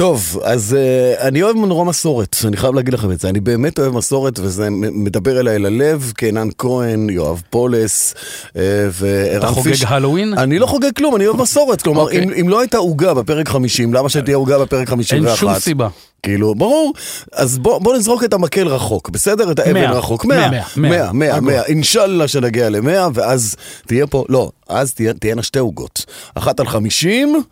טוב, אז uh, אני אוהב נורא מסורת, אני חייב להגיד לכם את זה. אני באמת אוהב מסורת, וזה מדבר אליי ללב, קינן כהן, יואב פולס, uh, וערן אתה חוגג הלואוין? אני לא חוגג כלום, אני אוהב מסורת. כלומר, okay. אם, אם לא הייתה עוגה בפרק 50, למה שתהיה עוגה בפרק 51? אין שום סיבה. כאילו, ברור. אז בוא, בוא נזרוק את המקל רחוק, בסדר? את האבן 100. רחוק. 100, 100, 100, 100, 100. אינשאללה שנגיע ל-100, ואז תהיה פה, לא, אז תהיינה שתי עוגות. אחת על 50,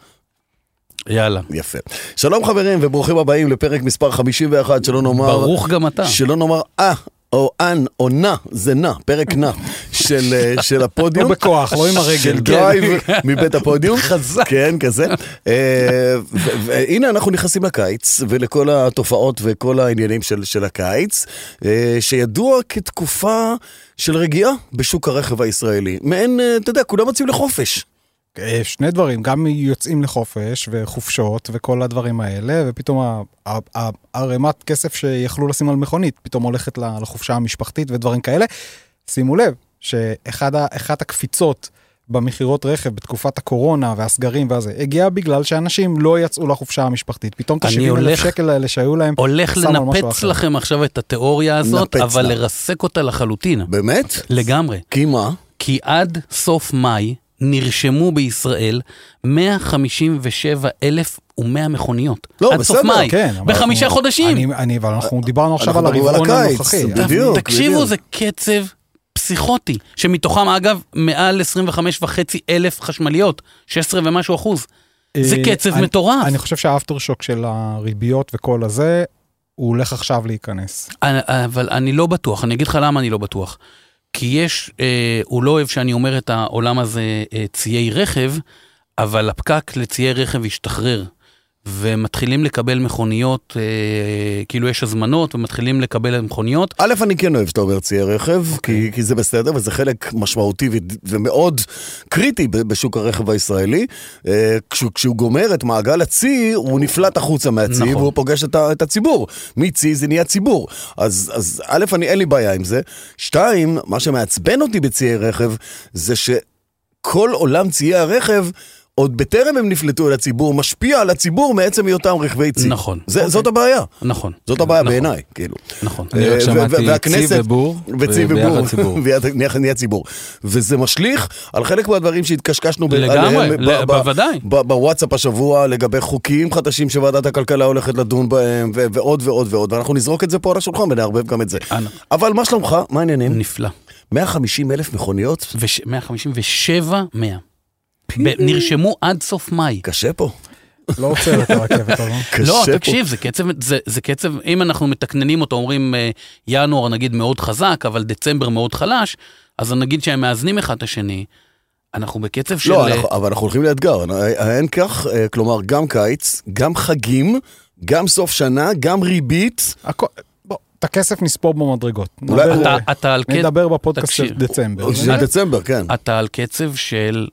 יאללה. יפה. שלום חברים וברוכים הבאים לפרק מספר 51, שלא נאמר... ברוך גם אתה. שלא נאמר אה. או אן, או נע, זה נע, פרק נע של, אה, של הפודיום. לא בכוח, לא עם הרגל. של כן. דרייב מבית הפודיום. חזק. כן, כזה. אה, והנה אנחנו נכנסים לקיץ, ולכל התופעות וכל העניינים של, של הקיץ, אה, שידוע כתקופה של רגיעה בשוק הרכב הישראלי. מעין, אתה יודע, כולם יוצאים לחופש. אה, שני דברים, גם יוצאים לחופש וחופשות וכל הדברים האלה, ופתאום הערימת כסף שיכלו לשים על מכונית, פתאום הולכת לחופשה המשפחתית ודברים כאלה. שימו לב שאחת הקפיצות במכירות רכב בתקופת הקורונה והסגרים והזה, הגיעה בגלל שאנשים לא יצאו לחופשה המשפחתית. פתאום את אני ה-70 אלף שקל האלה שהיו להם, הולך שם על משהו לנפץ. לכם עכשיו את התיאוריה הזאת, אבל לה. לרסק אותה לחלוטין. באמת? לגמרי. כי מה? כי עד סוף מאי נרשמו בישראל 157,100 מכוניות. לא, עד סוף בסדר, מאי. כן. בחמישה אנחנו- חודשים. אני, אני, אבל אנחנו דיברנו עכשיו על הרבעון הנוכחי. בדיוק, תקשיבו, בדיוק. זה קצב פסיכוטי, שמתוכם אגב מעל 25 וחצי אלף חשמליות, 16 ומשהו אחוז. זה אה, קצב אני- מטורף. אני חושב שהאפטר שוק של הריביות וכל הזה, הוא הולך עכשיו להיכנס. אני- אבל אני לא בטוח, אני אגיד לך למה אני לא בטוח. כי יש, אה, הוא לא אוהב שאני אומר את העולם הזה אה, ציי רכב, אבל הפקק לציי רכב השתחרר. ומתחילים לקבל מכוניות, אה, כאילו יש הזמנות ומתחילים לקבל מכוניות. א', אני כן אוהב שאתה אומר ציי רכב, כי, כי זה בסדר, וזה חלק משמעותי ומאוד קריטי בשוק הרכב הישראלי. אה, כשהוא, כשהוא גומר את מעגל הצי, הוא נפלט החוצה מהצי, נכון. והוא פוגש את, ה- את הציבור. מצי זה נהיה ציבור. אז, אז א', אני, אין לי בעיה עם זה. שתיים, מה שמעצבן אותי בציי רכב, זה שכל עולם ציי הרכב... עוד בטרם הם נפלטו אל הציבור, משפיע על הציבור מעצם היותם רכבי צי. נכון. זה, זאת הבעיה. נכון. זאת הבעיה נכון, בעיניי, כאילו. נכון. אני אה, רק ו- שמעתי צי ובור, וצי ובור, ציבור. נהיה- נהיה ציבור. וזה משליך על חלק מהדברים שהתקשקשנו לגמרי, בוודאי. בוואטסאפ השבוע לגבי חוקים חדשים שוועדת הכלכלה הולכת לדון בהם, ועוד ועוד ועוד, ואנחנו נזרוק את זה פה על השולחן ונערבב גם את זה. אבל מה שלומך? מה העניינים? נפלא. 150 אלף מכוניות? וש- 157, 100. נרשמו עד סוף מאי. קשה פה. לא עוצר את הרכבת הזו. קשה לא, פה. תקשיב, זה קצב, זה, זה קצב, אם אנחנו מתקננים אותו, אומרים אה, ינואר נגיד מאוד חזק, אבל דצמבר מאוד חלש, אז נגיד שהם מאזנים אחד את השני, אנחנו בקצב של... לא, אה, אנחנו- אבל אנחנו הולכים לאתגר. אין כך, אה, כלומר, גם קיץ, גם חגים, גם סוף שנה, גם ריבית. בוא, את הכסף נספור במדרגות. אולי- נדבר- אתה, אתה, על קצב, נדבר בפודקאסט של. דצמבר. זה דצמבר, כן. אתה על קצב של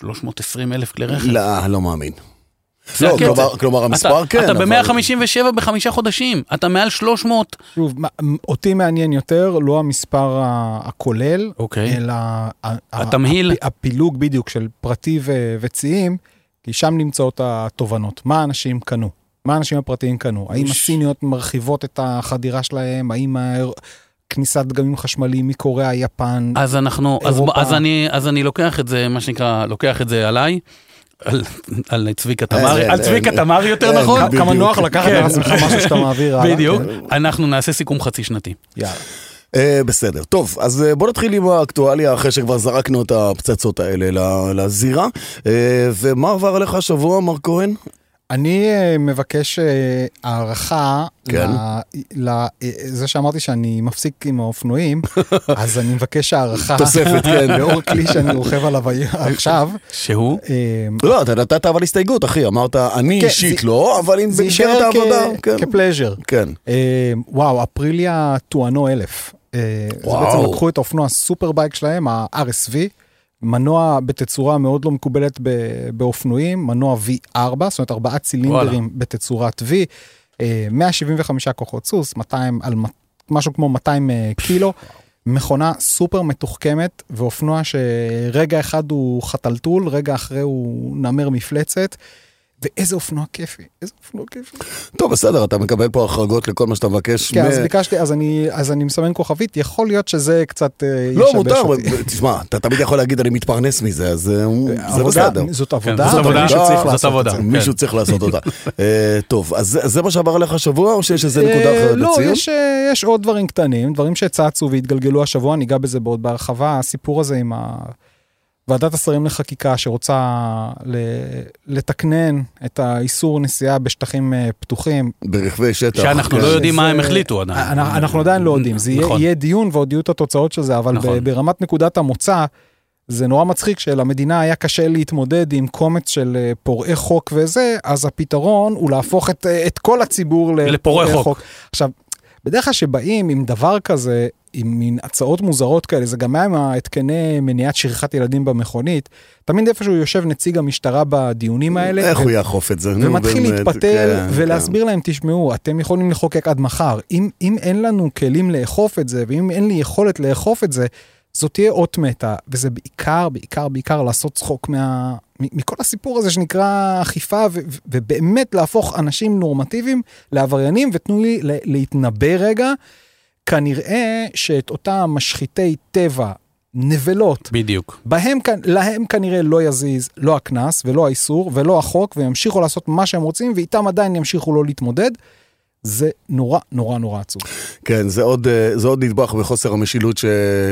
320 אלף כלי רכב. לא, לא מאמין. לא. כלומר- כלומר, המספר אתה, כן, אתה אבל- ב-157 בחמישה חודשים, אתה מעל 300. שוב, אותי מעניין יותר לא המספר הכולל, אוקיי. אלא התמהיל. הפ- הפילוג בדיוק של פרטי ו- וציים, כי שם נמצאות התובנות. מה אנשים קנו? מה האנשים הפרטיים קנו? האם ש- הסיניות מרחיבות את החדירה שלהם? האם כניסת דגמים חשמליים מקוריאה, יפן? אז אנחנו, אז, אירופה. אז, אני, אז אני לוקח את זה, מה שנקרא, לוקח את זה עליי, על, על צביקה תמרי, על צביקה אין. תמרי יותר נכון? כמה נוח לקחת כן. על עצמך משהו שאתה מעביר הלאה. בדיוק, כן. אנחנו נעשה סיכום חצי שנתי. יאללה. אה, בסדר. טוב, אז אה, בוא נתחיל עם האקטואליה אחרי שכבר זרקנו את הפצצות האלה לזירה. אה, ומה עבר עליך השבוע, מר כהן? אני אה, מבקש אה, הערכה כן. לזה שאמרתי שאני מפסיק עם האופנועים, אז אני מבקש הערכה. תוספת, כן. לאור כלי שאני רוכב עליו עכשיו. שהוא? אה, לא, אתה נתת אבל הסתייגות, אחי. אמרת, אני כן, אישית זה- לא, אבל אם זה במסגרת העבודה, כן. כפלז'ר. כן. אה, וואו, אפריליה טואנו אלף. אה, זה וואו. בעצם לקחו את האופנוע הסופרבייק שלהם, ה-RSV, מנוע בתצורה מאוד לא מקובלת באופנועים, מנוע V4, זאת אומרת ארבעה צילינדרים בתצורת V, אה, 175 כוחות סוס, 200 על משהו כמו 200 אה, קילו. מכונה סופר מתוחכמת ואופנוע שרגע אחד הוא חתלתול, רגע אחרי הוא נמר מפלצת. ואיזה אופנוע כיפי, איזה אופנוע כיפי. טוב, בסדר, אתה מקבל פה החרגות לכל מה שאתה מבקש. כן, מ- אז ביקשתי, אז אני, אז אני מסמן כוכבית, יכול להיות שזה קצת אה, לא, ישבש מותר, אותי. תשמע, אתה תמיד יכול להגיד אני מתפרנס מזה, אז אה, זה בסדר. זאת כן, עבודה, זאת עבודה, מישהו צריך זאת לעשות את עבודה. זה. כן. מישהו צריך לעשות אותה. אה, טוב, אז זה- זה מה שעבר עליך השבוע, או שיש איזה נקודה אחרת לא, לציון? יש, אה, יש עוד דברים קטנים, דברים שצצו והתגלגלו השבוע, ניגע בזה בעוד בהרחבה, הסיפור הזה עם ה... ועדת השרים לחקיקה שרוצה ל... לתקנן את האיסור נסיעה בשטחים אה, פתוחים. ברכבי שטח. שאנחנו כן. לא יודעים מה הם החליטו עדיין. אנחנו, אנחנו עדיין לא יודעים, זה יהיה, נכון. דיון ועוד יהיו את התוצאות של זה, אבל נכון. ברמת נקודת המוצא, זה נורא מצחיק שלמדינה היה קשה להתמודד עם קומץ של אה, פורעי חוק וזה, אז הפתרון הוא להפוך את, אה, את כל הציבור לפורעי חוק. עכשיו, בדרך כלל שבאים עם דבר כזה, עם מין הצעות מוזרות כאלה, זה גם היה עם ההתקני מניעת שכחת ילדים במכונית, תמיד איפשהו יושב נציג המשטרה בדיונים האלה. איך ו- הוא יאכוף את זה? ומתחיל באמת, להתפתל כן, ולהסביר להם, תשמעו, אתם יכולים לחוקק עד מחר. אם, אם אין לנו כלים לאכוף את זה, ואם אין לי יכולת לאכוף את זה, זאת תהיה אות מתה, וזה בעיקר, בעיקר, בעיקר לעשות צחוק מה... מכל הסיפור הזה שנקרא אכיפה, ו- ובאמת להפוך אנשים נורמטיביים לעבריינים, ותנו לי להתנבא רגע, כנראה שאת אותם משחיתי טבע, נבלות, בדיוק. בהם, להם כנראה לא יזיז לא הקנס ולא האיסור ולא החוק, וימשיכו לעשות מה שהם רוצים, ואיתם עדיין ימשיכו לא להתמודד. זה נורא נורא נורא עצוב. כן, זה עוד, אה, זה עוד נדבך בחוסר המשילות ש,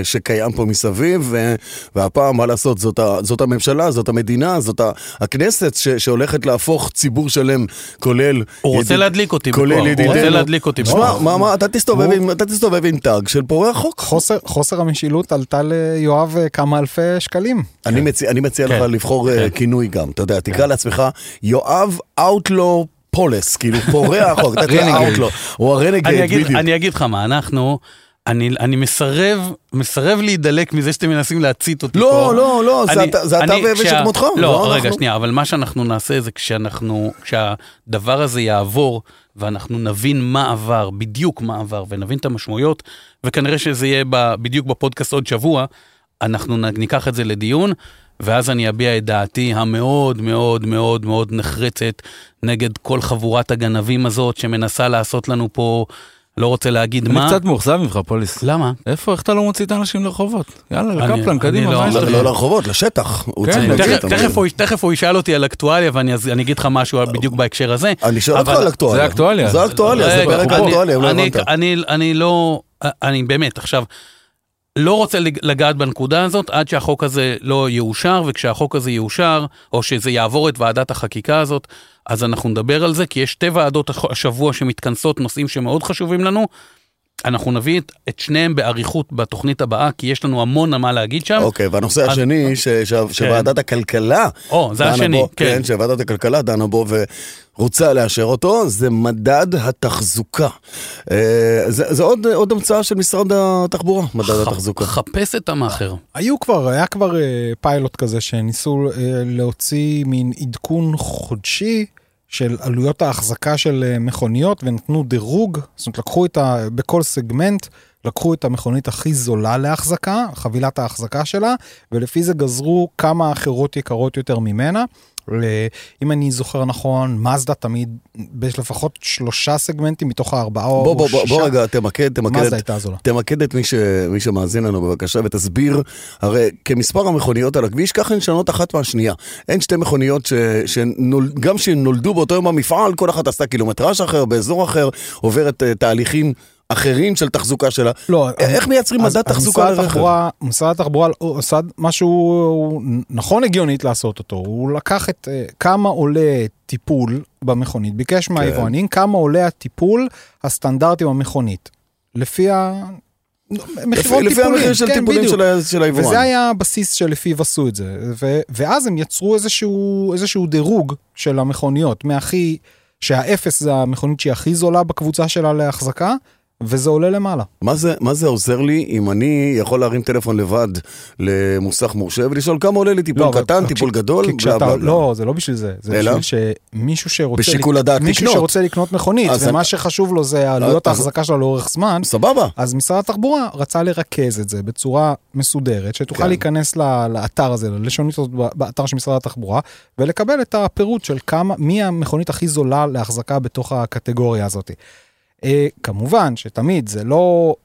שקיים פה מסביב, ו, והפעם, מה לעשות, זאת, ה, זאת הממשלה, זאת המדינה, זאת ה, הכנסת ש, שהולכת להפוך ציבור שלם, כולל... הוא רוצה ידיד- להדליק אותי כולל בכוח, הוא ידידינו. רוצה להדליק אותי שמע, בכוח. מה, מה, אתה תסתובב, הוא- עם, אתה תסתובב עם tag של פורעי החוק. חוסר, חוסר המשילות עלתה ליואב אה, כמה אלפי שקלים. אני מציע, אני מציע לך כן. לבחור אה, כן. כינוי גם, אתה יודע, תקרא לעצמך יואב outlaw פולס, כאילו פורע החוק, אתה renegade. outlaw, הוא ה renegade, בדיוק. אני אגיד לך מה, אנחנו, אני, אני מסרב, מסרב להידלק מזה שאתם מנסים להצית אותי פה. לא, לא, לא, זה אני- אתה- זה אתה אני- ואבן כשה- שכמותך. לא, רגע, אנחנו. שנייה, אבל מה שאנחנו נעשה זה כשאנחנו, כשהדבר הזה יעבור, ואנחנו נבין מה עבר, בדיוק מה עבר, ונבין את המשמעויות, וכנראה שזה יהיה ב, בדיוק בפודקאסט עוד שבוע, אנחנו ניקח את זה לדיון, ואז אני אביע את דעתי המאוד מאוד מאוד מאוד נחרצת נגד כל חבורת הגנבים הזאת שמנסה לעשות לנו פה, לא רוצה להגיד אני מה. קצת מאוכזב ממך, פוליס. למה? איפה, איך אתה לא מוציא את האנשים לרחובות? יאללה, אני- לקפלן, אני קדימה, לא- מה יש לא, לך? לא לרחובות, לשטח. כן, אני- תכף. תכף, הוא, תכף הוא ישאל אותי על אקטואליה ואני אז- אני אגיד לך משהו בדיוק בהקשר הזה. אני שואל אותך על אקטואליה. זה אקטואליה. זה אקטואליה, זה פרק אני- אקטואליה, אם לא אני- הבנת. אני, אני לא, אני באמת, עכשיו, לא רוצה לג- לגעת בנקודה הזאת עד שהחוק הזה לא יאושר, וכשהחוק הזה יאושר, או שזה יעבור את ועדת החקיקה הזאת, אז אנחנו נדבר על זה, כי יש שתי ועדות השבוע שמתכנסות נושאים שמאוד חשובים לנו. אנחנו נביא את, את שניהם באריכות בתוכנית הבאה, כי יש לנו המון מה להגיד שם. אוקיי, והנושא אז- השני, ש- ש- שוועדת הכלכלה, או, זה השני, בו, כן. כן, שוועדת הכלכלה דנה בו ורוצה לאשר אותו, זה מדד התחזוקה. אה, זה זה עוד עוד המצאה של משרד התחבורה, מדד ח- התחזוקה. חפש את המאכר. היו כבר, היה כבר אה, פיילוט כזה שניסו אה, להוציא מין עדכון חודשי של עלויות ההחזקה של אה, מכוניות ונתנו דירוג, זאת אומרת לקחו את ה... בכל סגמנט, לקחו את המכונית הכי זולה להחזקה, חבילת ההחזקה שלה, ולפי זה גזרו כמה אחרות יקרות יותר ממנה. אם אני זוכר נכון, מזדה תמיד, יש לפחות שלושה סגמנטים מתוך הארבעה או בוא, בוא, בוא, שישה. בוא רגע, תמקד, תמקד את. תמקד את מי, ש, מי שמאזין לנו בבקשה ותסביר, הרי כמספר המכוניות על הכביש, ככה הן שונות אחת מהשנייה. אין שתי מכוניות ש, שנול, גם שנולדו באותו יום במפעל, כל אחת עשתה קילומטראז' אחר, באזור אחר, עוברת uh, תהליכים אחרים של תחזוקה שלה. לא, איך מייצרים מדד תחזוקה לרכב? משרד התחבורה הוא עשה משהו נכון הגיונית לעשות אותו, הוא לקח את אה, כמה עולה טיפול במכונית, ביקש כן. מהיבואנים כמה עולה הטיפול הסטנדרטי במכונית, לפי ה... מחירון לפי טיפולים, המחיר של כן, טיפולים. של של היבואן. וזה היה הבסיס שלפיו עשו את זה, ו- ואז הם יצרו איזשהו, איזשהו דירוג של המכוניות, מהכי, שהאפס זה המכונית שהיא הכי זולה בקבוצה שלה להחזקה, וזה עולה למעלה. מה זה, מה זה עוזר לי אם אני יכול להרים טלפון לבד למוסך מורשה ולשאול כמה עולה לי טיפול לא, קטן, כש- טיפול גדול, כי כשאתה, בלה בלה. לא, זה לא בשביל זה, זה אלא? בשביל שמישהו שרוצה, בשיקול הדעת מישהו לקנות. שרוצה לקנות מכונית, ומה אני- שחשוב לו זה עלויות ההחזקה שלה לאורך זמן, סבבה. אז משרד התחבורה רצה לרכז את זה בצורה מסודרת, שתוכל כן. להיכנס ל- לאתר הזה, לשונית הזאת באתר של משרד התחבורה, ולקבל את הפירוט של כמה, מי המכונית הכי זולה להחזקה בתוך הקטגוריה הזאת. אה, כמובן שתמיד זה לא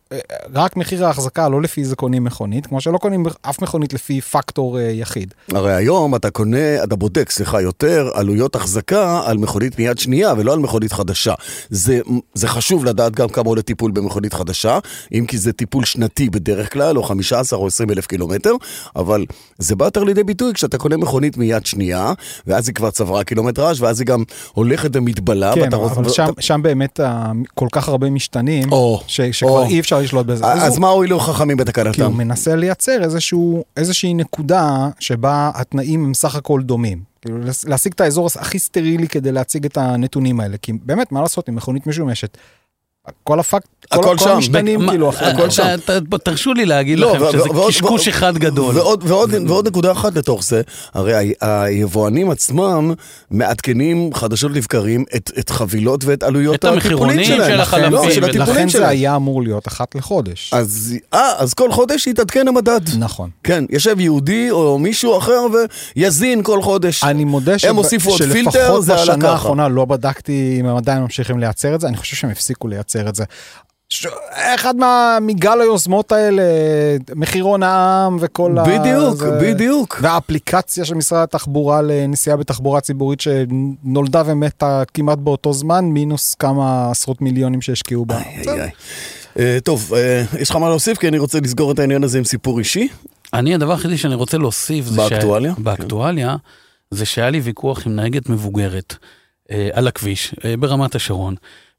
רק מחיר ההחזקה, לא לפי זה קונים מכונית, כמו שלא קונים אף מכונית לפי פקטור אה, יחיד. הרי היום אתה קונה, אתה בודק, סליחה, יותר עלויות החזקה על מכונית מיד שנייה ולא על מכונית חדשה. זה, זה חשוב לדעת גם כמה עולה טיפול במכונית חדשה, אם כי זה טיפול שנתי בדרך כלל, או 15 או 20 אלף קילומטר, אבל זה בא יותר לידי ביטוי כשאתה קונה מכונית מיד שנייה, ואז היא כבר צברה קילומטראז' ואז היא גם הולכת ומתבלה. כן, אבל רוצה- שם, שם באמת כל כך הרבה משתנים, או, שכבר או. אי אפשר לשלוט בזה. אז הוא- מה הועילו חכמים כי הוא בתקנתם? מנסה לייצר איזשהו, איזושהי נקודה שבה התנאים הם סך הכל דומים. כאילו להשיג את האזור הכי סטרילי כדי להציג את הנתונים האלה. כי באמת, מה לעשות עם מכונית משומשת? כל הפקט, הכל כל שם. המשתנים מה- כאילו אחרי הכל שם. ת- ת- תרשו לי להגיד לא, לכם ו- שזה ועוד- קשקוש ועוד- אחד גדול. ועוד, ועוד, ועוד נקודה אחת לתוך זה, הרי ה- היבואנים עצמם מעדכנים חדשות לבקרים את, את חבילות ואת עלויות את המחירונים הטיפולים שלהם. של החלפים. לא, של הטיפולים לכן זה. היה אמור להיות אחת לחודש. אז, אה, אז כל חודש יתעדכן המדד. נכון. כן, יושב יהודי או מישהו אחר ויזין כל חודש. אני מודה שב- הוסיפו עוד פילטר, שלפחות זה עלה בשנה ככה. האחרונה לא בדקתי אם הם עדיין ממשיכים לייצר את זה, אני חושב שהם הפסיקו לייצר את זה. ש... אחד מה... מגל היוזמות האלה, מחירון העם וכל ה... בדיוק, זה- בדיוק. והאפליקציה של משרד התחבורה לנסיעה בתחבורה ציבורית שנולדה ומתה כמעט באותו זמן, מינוס כמה עשרות מיליונים שהשקיעו בה. איי, איי. אה, טוב, אה, יש לך מה להוסיף? כי אני רוצה לסגור את העניין הזה עם סיפור אישי. אני, הדבר היחידי שאני רוצה להוסיף, זה באקטואליה? ש... באקטואליה, זה שהיה לי ויכוח עם נהגת מבוגרת אה, על הכביש, אה, ברמת השרון.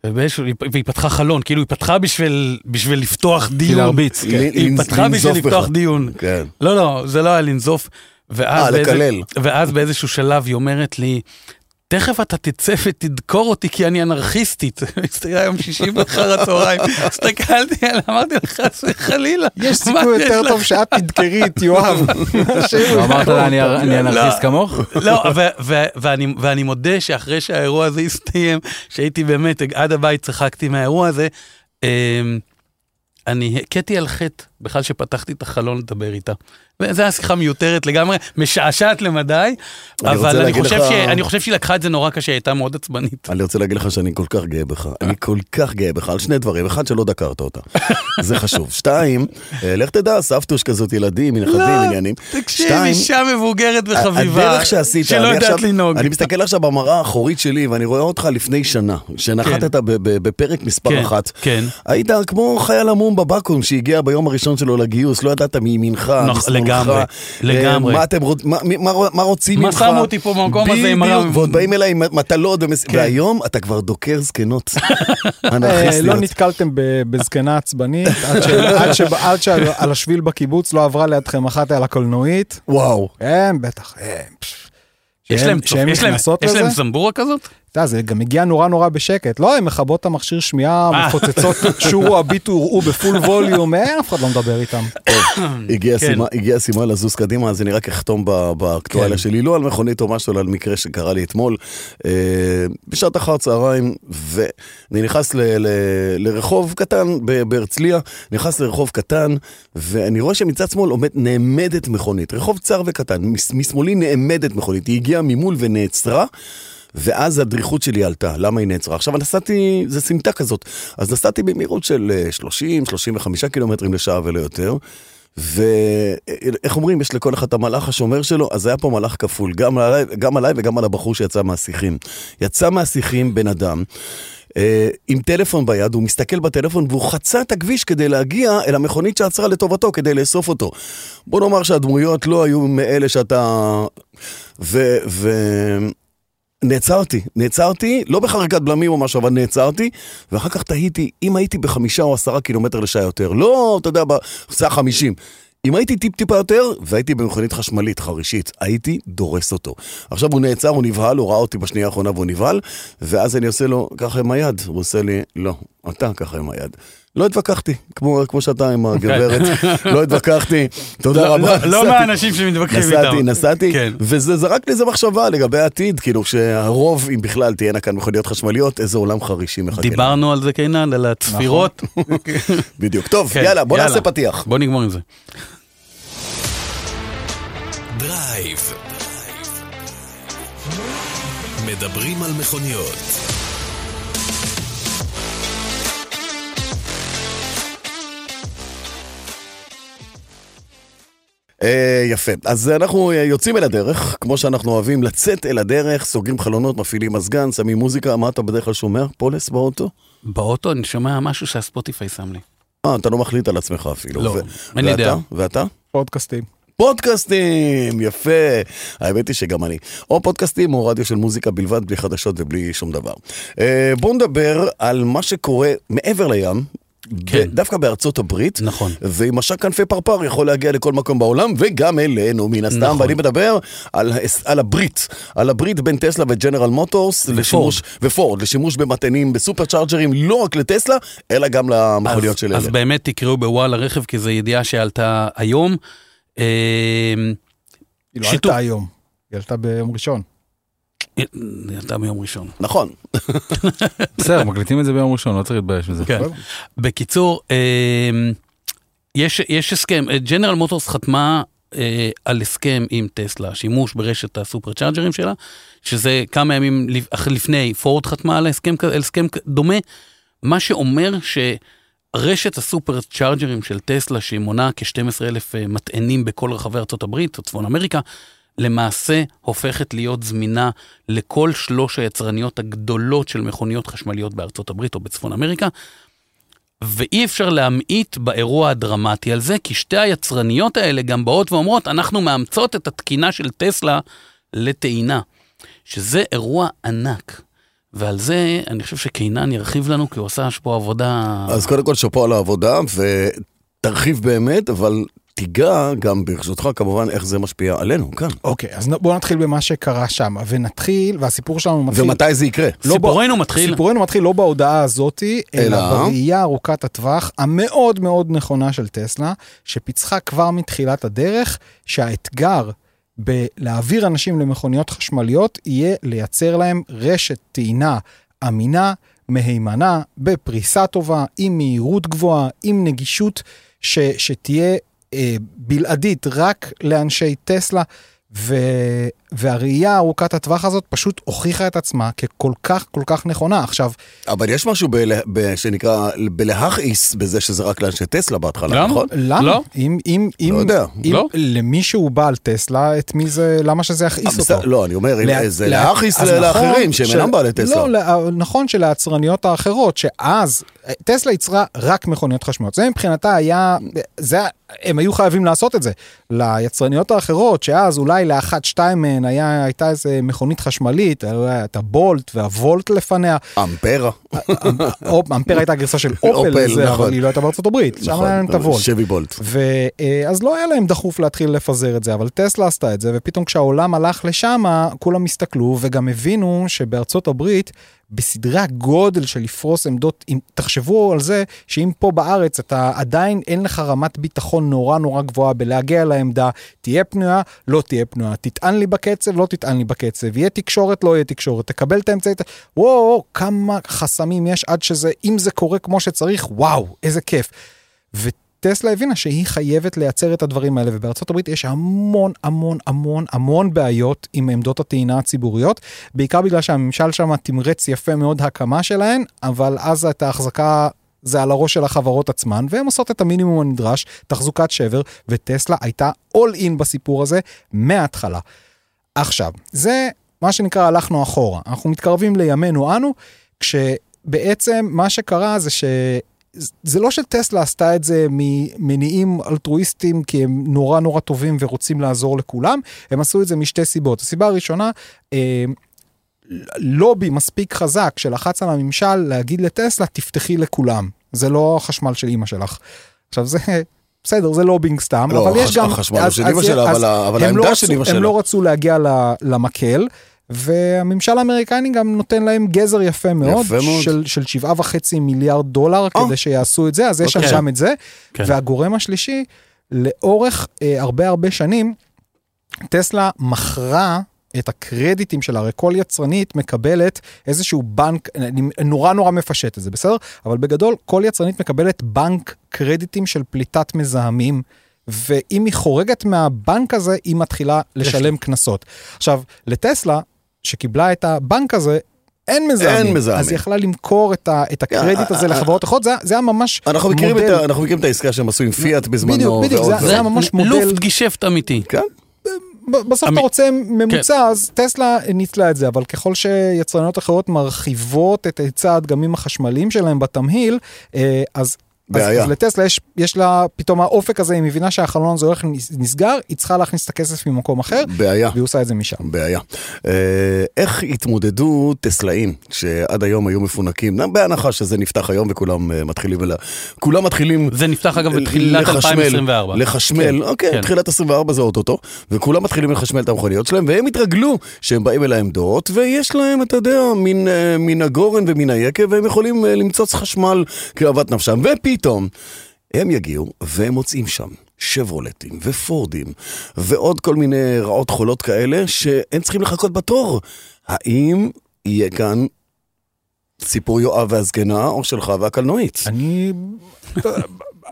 ובאיזשהו, והיא פתחה חלון, כאילו היא פתחה בשביל, בשביל לפתוח דיון. להרביץ, ל- היא לנז- פתחה בשביל לנזוף לפתוח בך. דיון. כן. לא, לא, זה לא היה לנזוף. ואז, אה, באיזה- לקלל. ואז באיזשהו שלב היא אומרת לי, תכף אתה תצא ותדקור אותי כי אני אנרכיסטית. הסתכלתי היום שישי אחר הצהריים, הסתכלתי עליה, אמרתי לך, חס וחלילה. יש סיכוי יותר לך?" טוב שאת תדקרי את יואב. לא אמרת לה אני אני אנרכיסט כמוך? לא, ו- ואני, ואני מודה שאחרי שהאירוע הזה הסתיים, שהייתי באמת, עד הבית צחקתי מהאירוע הזה, אמ, אני הכיתי על חטא בכלל שפתחתי את החלון לדבר איתה. וזו הייתה שיחה מיותרת לגמרי, משעשעת למדי, אבל אני חושב, לך- ש... אני חושב שהיא לקחה את זה נורא קשה, היא הייתה מאוד עצבנית. אני רוצה להגיד לך שאני כל כך גאה בך. אני כל כך גאה בך על שני דברים. אחד, שלא דקרת אותה. זה חשוב. שתיים, אה, לך תדע, סבתוש כזאת, ילדים, נכדים, עניינים. תקשיב, שתיים, אישה מבוגרת וחביבה, הדרך שעשית, שלא יודעת לנהוג. אני מסתכל עכשיו במראה האחורית שלי ואני רואה אותך לפני שנה, שנחתת ב- בפרק מספר כן, אחת. כן. היית כמו חייל עמום בבקו"ם שהגיע ביום הראשון שלו לגיוס, לא ידעת מימינך. לגמרי, לגמרי. מה אתם רוצ- מה- מה מה רוצים מה ממך? שמו אותי פה במקום הזה עם הרב? ועוד באים אליי עם מטלות, כן. והיום אתה כבר דוקר זקנות. אה. לא נתקלתם ב- בזקנה עצבנית, עד שעל השביל בקיבוץ לא עברה לידכם אחת על הקולנועית. וואו. הם בטח. יש להם שהן יש להם- נכנסות יש להם לזה? זמבורה כזאת? אתה יודע, זה גם הגיע נורא נורא בשקט. לא, הן מכבות את המכשיר שמיעה, אה. מפוצצות שורו, הביטו, הראו בפול ווליום, אין, אף אחד לא מדבר איתם. הגיע כן. הסימן לזוז קדימה, אז אני רק אחתום ב- באקטואליה כן. שלי, לא על מכונית או משהו, אלא על מקרה שקרה לי אתמול, אה, בשעת אחר צהריים, ואני נכנס ל- ל- לרחוב קטן ב- בהרצליה, נכנס לרחוב קטן, ואני רואה שמצד שמאל עומד, נעמדת מכונית, רחוב צר וקטן, מש- משמאלי נעמדת מכונית, היא הגיעה ממול ונעצרה. ואז הדריכות שלי עלתה, למה היא נעצרה? עכשיו נסעתי, זה סמטה כזאת, אז נסעתי במהירות של אה, 30-35 קילומטרים לשעה ולא יותר, ואיך אומרים, יש לכל אחד את המלאך השומר שלו, אז היה פה מלאך כפול, גם עליי, גם עליי וגם על הבחור שיצא מהשיחים. יצא מהשיחים בן אדם. אה, עם טלפון ביד, הוא מסתכל בטלפון והוא חצה את הכביש כדי להגיע אל המכונית שעצרה לטובתו, כדי לאסוף אותו. בוא נאמר שהדמויות לא היו מאלה שאתה... ו... ו... נעצרתי, נעצרתי, לא בחריקת בלמים או משהו, אבל נעצרתי, ואחר כך תהיתי, אם הייתי בחמישה או עשרה קילומטר לשעה יותר, לא, אתה יודע, בסעה חמישים. אם הייתי טיפ-טיפה יותר, והייתי במכונית חשמלית, חרישית, הייתי דורס אותו. עכשיו הוא נעצר, הוא נבהל, הוא ראה אותי בשנייה האחרונה והוא נבהל, ואז אני עושה לו ככה עם היד, הוא עושה לי, לא, אתה ככה עם היד. לא התווכחתי, כמו, כמו שאתה עם הגברת, לא התווכחתי, תודה לא- רבה. לא- לא מהאנשים שמתווכחים איתם. נסעתי, נסעתי, כן. וזה זרק לי איזה מחשבה לגבי העתיד, כאילו שהרוב, אם בכלל תהיינה כאן מכוניות חשמליות, איזה עולם חרישי מחכה. דיברנו על זה, קינן, על הצפירות. בדיוק. טוב, כן, יאללה, בוא יאללה. נעשה פתיח. בוא נגמור עם זה. דרייב. מדברים על מכוניות. יפה. אז אנחנו אה, יוצאים אל הדרך, כמו שאנחנו אוהבים לצאת אל הדרך, סוגרים חלונות, מפעילים מזגן, שמים מוזיקה, מה אתה בדרך כלל שומע? פולס באוטו? באוטו אני שומע משהו שהספוטיפיי שם לי. אה, אתה לא מחליט על עצמך אפילו. לא, ו- אין לי ואתה? דעה. ואתה? פודקאסטים. פודקאסטים, יפה. האמת היא שגם אני. או פודקאסטים או רדיו של מוזיקה בלבד, בלי חדשות ובלי שום דבר. אה, בואו נדבר על מה שקורה מעבר לים. כן. דווקא בארצות הברית, נכון. ועם משק כנפי פרפר יכול להגיע לכל מקום בעולם, וגם אלינו מן הסתם, נכון. ואני מדבר על, על הברית, על הברית בין טסלה וג'נרל מוטורס, לשימוש, ופורד, לשימוש במטענים בסופר צ'ארג'רים, לא רק לטסלה, אלא גם למכוניות אז- של אז אלה. באמת תקראו בוואלה רכב, כי זו ידיעה שעלתה היום. אה, היא לא שיתוף. עלתה היום, היא עלתה ביום ראשון. עלתה ביום ראשון. נכון. בסדר, מקליטים את זה ביום ראשון, לא צריך להתבייש בזה. כן. בקיצור, אה, יש, יש הסכם, ג'נרל מוטורס חתמה אה, על הסכם עם טסלה, שימוש ברשת הסופר צ'ארג'רים שלה, שזה כמה ימים לפני פורד חתמה על הסכם, דומה, מה שאומר שרשת הסופר צ'ארג'רים של טסלה, שהיא מונה כ-12 אלף מטענים בכל רחבי ארצות הברית או צפון אמריקה, למעשה הופכת להיות זמינה לכל שלוש היצרניות הגדולות של מכוניות חשמליות בארצות הברית או בצפון אמריקה, ואי אפשר להמעיט באירוע הדרמטי על זה, כי שתי היצרניות האלה גם באות ואומרות, אנחנו מאמצות את התקינה של טסלה לטעינה, שזה אירוע ענק. ועל זה אני חושב שקינן ירחיב לנו, כי הוא עשה פה עבודה... אז קודם כל שאפו על העבודה, ותרחיב באמת, אבל תיגע גם ברשותך כמובן איך זה משפיע עלינו כאן. אוקיי, אז בואו נתחיל במה שקרה שם, ונתחיל, והסיפור שלנו מתחיל... ומתי זה יקרה? לא סיפורנו ב- מתחיל. סיפורנו מתחיל לא בהודעה הזאתי, אלא אלא? בראייה ארוכת הטווח המאוד מאוד נכונה של טסלה, שפיצחה כבר מתחילת הדרך, שהאתגר בלהעביר אנשים למכוניות חשמליות יהיה לייצר להם רשת טעינה אמינה, מהימנה, בפריסה טובה, עם מהירות גבוהה, עם נגישות ש, שתהיה אה, בלעדית רק לאנשי טסלה. ו... והראייה ארוכת הטווח הזאת פשוט הוכיחה את עצמה ככל כך כל כך נכונה. עכשיו, אבל יש משהו בל... ב... שנקרא בלהכעיס בזה שזה רק לאנשי טסלה בהתחלה, למה? נכון? למה? לא. אם, אם, אם, לא יודע. אם לא. למישהו בעל טסלה, את מי זה, למה שזה יכעיס אה, אותו? לא, אני אומר, לה- זה לה- להכעיס אז לאחרים נכון שהם אינם בעלי טסלה. לא, לה- נכון שליצרניות האחרות, שאז, טסלה ייצרה רק מכוניות חשמליות. זה מבחינתה היה, זה, הם היו חייבים לעשות את זה. ליצרניות האחרות, שאז אולי לאחת, שתיים מהן הייתה איזה מכונית חשמלית, היה את הבולט והוולט לפניה. אמפרה. אמפר הייתה גרסה של אופל, לזה, נכון. אבל היא לא הייתה בארצות הברית. שם היה להם את הוולט. שבי בולט. ואז לא היה להם דחוף להתחיל לפזר את זה, אבל טסלה עשתה את זה, ופתאום כשהעולם הלך לשם, כולם הסתכלו וגם הבינו שבארצות הברית, בסדרי הגודל של לפרוס עמדות, אם תחשבו על זה, שאם פה בארץ אתה עדיין אין לך רמת ביטחון נורא נורא גבוהה בלהגיע לעמדה, תהיה פנויה, לא תהיה פנויה, תטען לי בקצב, לא תטען לי בקצב, יהיה תקשורת, לא יהיה תקשורת, תקבל את האמצעי, וואו, כמה חסמים יש עד שזה, אם זה קורה כמו שצריך, וואו, איזה כיף. וטסלה הבינה שהיא חייבת לייצר את הדברים האלה, ובארצות הברית יש המון המון המון המון בעיות עם עמדות הטעינה הציבוריות, בעיקר בגלל שהממשל שם תמרץ יפה מאוד הקמה שלהן, אבל אז את ההחזקה... זה על הראש של החברות עצמן, והן עושות את המינימום הנדרש, תחזוקת שבר, וטסלה הייתה all in בסיפור הזה מההתחלה. עכשיו, זה מה שנקרא הלכנו אחורה. אנחנו מתקרבים לימינו אנו, כשבעצם מה שקרה זה ש... זה לא שטסלה עשתה את זה ממניעים אלטרואיסטיים כי הם נורא נורא טובים ורוצים לעזור לכולם, הם עשו את זה משתי סיבות. הסיבה הראשונה, אה, לובי מספיק חזק שלחץ על הממשל להגיד לטסלה תפתחי לכולם, זה לא החשמל של אימא שלך. עכשיו זה בסדר זה לובינג סתם לא, אבל יש גם החשמל הוא אז- של אמא שלה, אבל העמדה לא של רצו- אמא הם שלה. לא רצו להגיע למקל. והממשל האמריקני גם נותן להם גזר יפה מאוד, יפה מאוד. של, של שבעה וחצי מיליארד דולר אה. כדי שיעשו את זה, אז יש אוקיי. שם את זה. כן. והגורם השלישי, לאורך אה, הרבה הרבה שנים, טסלה מכרה את הקרדיטים שלה, הרי כל יצרנית מקבלת איזשהו בנק, אני נורא נורא מפשט את זה, בסדר? אבל בגדול, כל יצרנית מקבלת בנק קרדיטים של פליטת מזהמים, ואם היא חורגת מהבנק הזה, היא מתחילה לשלם קנסות. עכשיו, לטסלה, שקיבלה את הבנק הזה, אין מזהמים. אין מזהמים. אז היא יכלה למכור את, ה, את הקרדיט הזה אה, אה, לחברות אחרות, זה, זה היה ממש אנחנו מכירים, את מודל. אנחנו מכירים את העסקה שהם עשו עם פיאט בזמנו. בדיוק, בדיוק, זה-. זה היה ממש מודל. לופט גישפט אמיתי. כן, בסוף אתה רוצה ממוצע, כן. אז טסלה ניצלה את זה, אבל ככל שיצרניות אחרות מרחיבות את היצע הדגמים החשמליים שלהם בתמהיל, אה, אז... אז, בעיה. אז לטסלה יש, יש לה פתאום האופק הזה, היא מבינה שהחלון הזה הולך נס- נסגר, היא צריכה להכניס את הכסף ממקום אחר, בעיה. והיא עושה את זה משם. בעיה. אה, איך התמודדו טסלאים שעד היום היו מפונקים, בהנחה שזה נפתח היום וכולם אה, מתחילים, ולה... כולם מתחילים זה נפתח אגב בתחילת לחשמל, 2024. לחשמל, אוקיי, כן. תחילת 24 זה אוטוטו, וכולם מתחילים לחשמל את המכוניות שלהם, והם התרגלו שהם באים אל העמדות, ויש להם, אתה יודע, מן, אה, מן הגורן ומן היקב, והם יכולים למצוץ חשמל כאוות נפשם, ופתאום הם יגיעו, והם מוצאים שם. שברולטים ופורדים ועוד כל מיני רעות חולות כאלה שהם צריכים לחכות בתור. האם יהיה כאן סיפור יואב והזקנה או שלך והקלנועית? אני...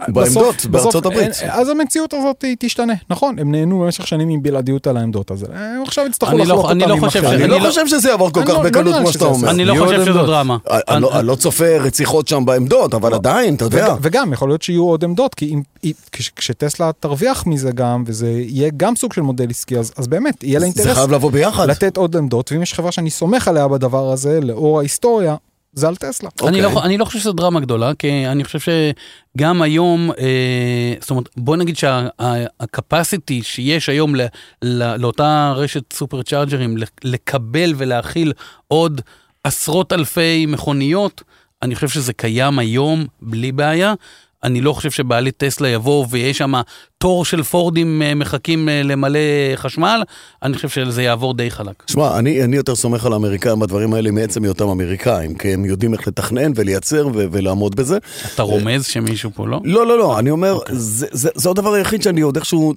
בעמדות, בסוף- בארצות בסוף, הברית. אז המציאות הזאת תשתנה, נכון, הם נהנו במשך שנים מבלעדיות על העמדות, אז הם עכשיו יצטרכו אני לא- לחלוק אני אותם לא עם חושב אחרים. אני לא לא- חושב שזה יעבור כל כך בקלות כמו שאתה אומר. אני לא חושב שזו. דרמה. אני לא- אני לא צופה רציחות שם בעמדות, אבל עדיין, אתה יודע. וג- וגם יכול להיות שיהיו עוד עמדות, כי כשטסלה תרוויח מזה גם, וזה יהיה גם סוג של מודל עסקי, אז, אז באמת, יהיה לה זה אינטרס חייב לבוא ביחד. לתת עוד עמדות, ואם יש חברה שאני סומך עליה בדבר הזה, לאור ההיסטוריה, זה על טסלה. אני אוקיי. לא, אני לא חושב שזו דרמה גדולה, כי אני חושב שגם היום, אה, זאת אומרת, בוא נגיד שהקפסיטי שיש היום ל, ל, לאותה רשת סופר צ'ארג'רים לקבל ולהכיל עוד עשרות אלפי מכוניות, אני חושב שזה קיים היום בלי בעיה. אני לא חושב שבעלי טסלה יבואו ויש שם תור של פורדים אה, מחכים אה, למלא חשמל, אני חושב שזה יעבור די חלק. שמע, אני, אני יותר סומך על האמריקאים בדברים האלה מעצם היותם אמריקאים, כי הם יודעים איך לתכנן ולייצר ו- ולעמוד בזה. אתה רומז שמישהו פה לא? לא, לא, לא, אני אומר, זה, זה, זה הדבר היחיד שאני עוד איכשהו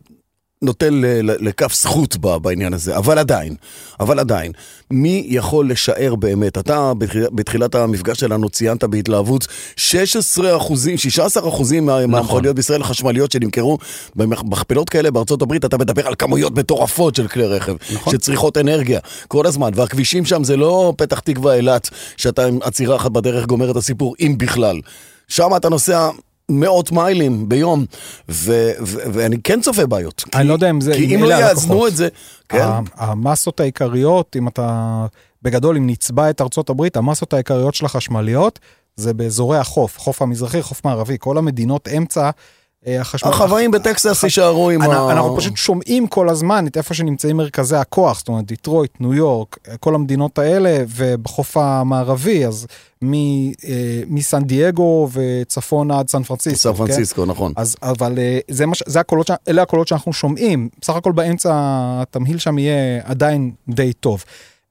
נותן ל- ל- לכף זכות בעניין הזה, אבל עדיין, אבל עדיין, מי יכול לשער באמת, אתה בתחיל, בתחילת המפגש שלנו ציינת בהתלהבות 16 אחוזים, 16 אחוזים מה- מהמכוניות בישראל החשמליות שנמכרו במכפלות כאלה בארצות הברית, אתה מדבר על כמויות מטורפות של כלי רכב, נכון. שצריכות אנרגיה כל הזמן, והכבישים שם זה לא פתח תקווה אילת, שאתה עם עצירה אחת בדרך גומר את הסיפור, אם בכלל. שם אתה נוסע מאות מיילים ביום, ו- ו- ואני כן צופה בעיות. אני כי- לא יודע אם זה- כי אם לא יאזנו. את זה, כן, המסות העיקריות, אם אתה, בגדול, אם נצבע את ארצות הברית, המסות העיקריות של החשמליות, זה באזורי החוף, חוף המזרחי, חוף מערבי, כל המדינות אמצע. אה, החשמל... החוואים בטקסס יישארו עם ה... אנחנו פשוט שומעים כל הזמן את איפה שנמצאים מרכזי הכוח, זאת אומרת דיטרויט, ניו יורק, כל המדינות האלה, ובחוף המערבי, אז אה, מסן דייגו וצפונה עד סן פרנסיסקו. סן כן? פרנסיסקו, נכון. אז אבל אה, זה מה, ש- זה הקולות, אלה הקולות שאנחנו שומעים, בסך הכל באמצע התמהיל שם יהיה עדיין די טוב.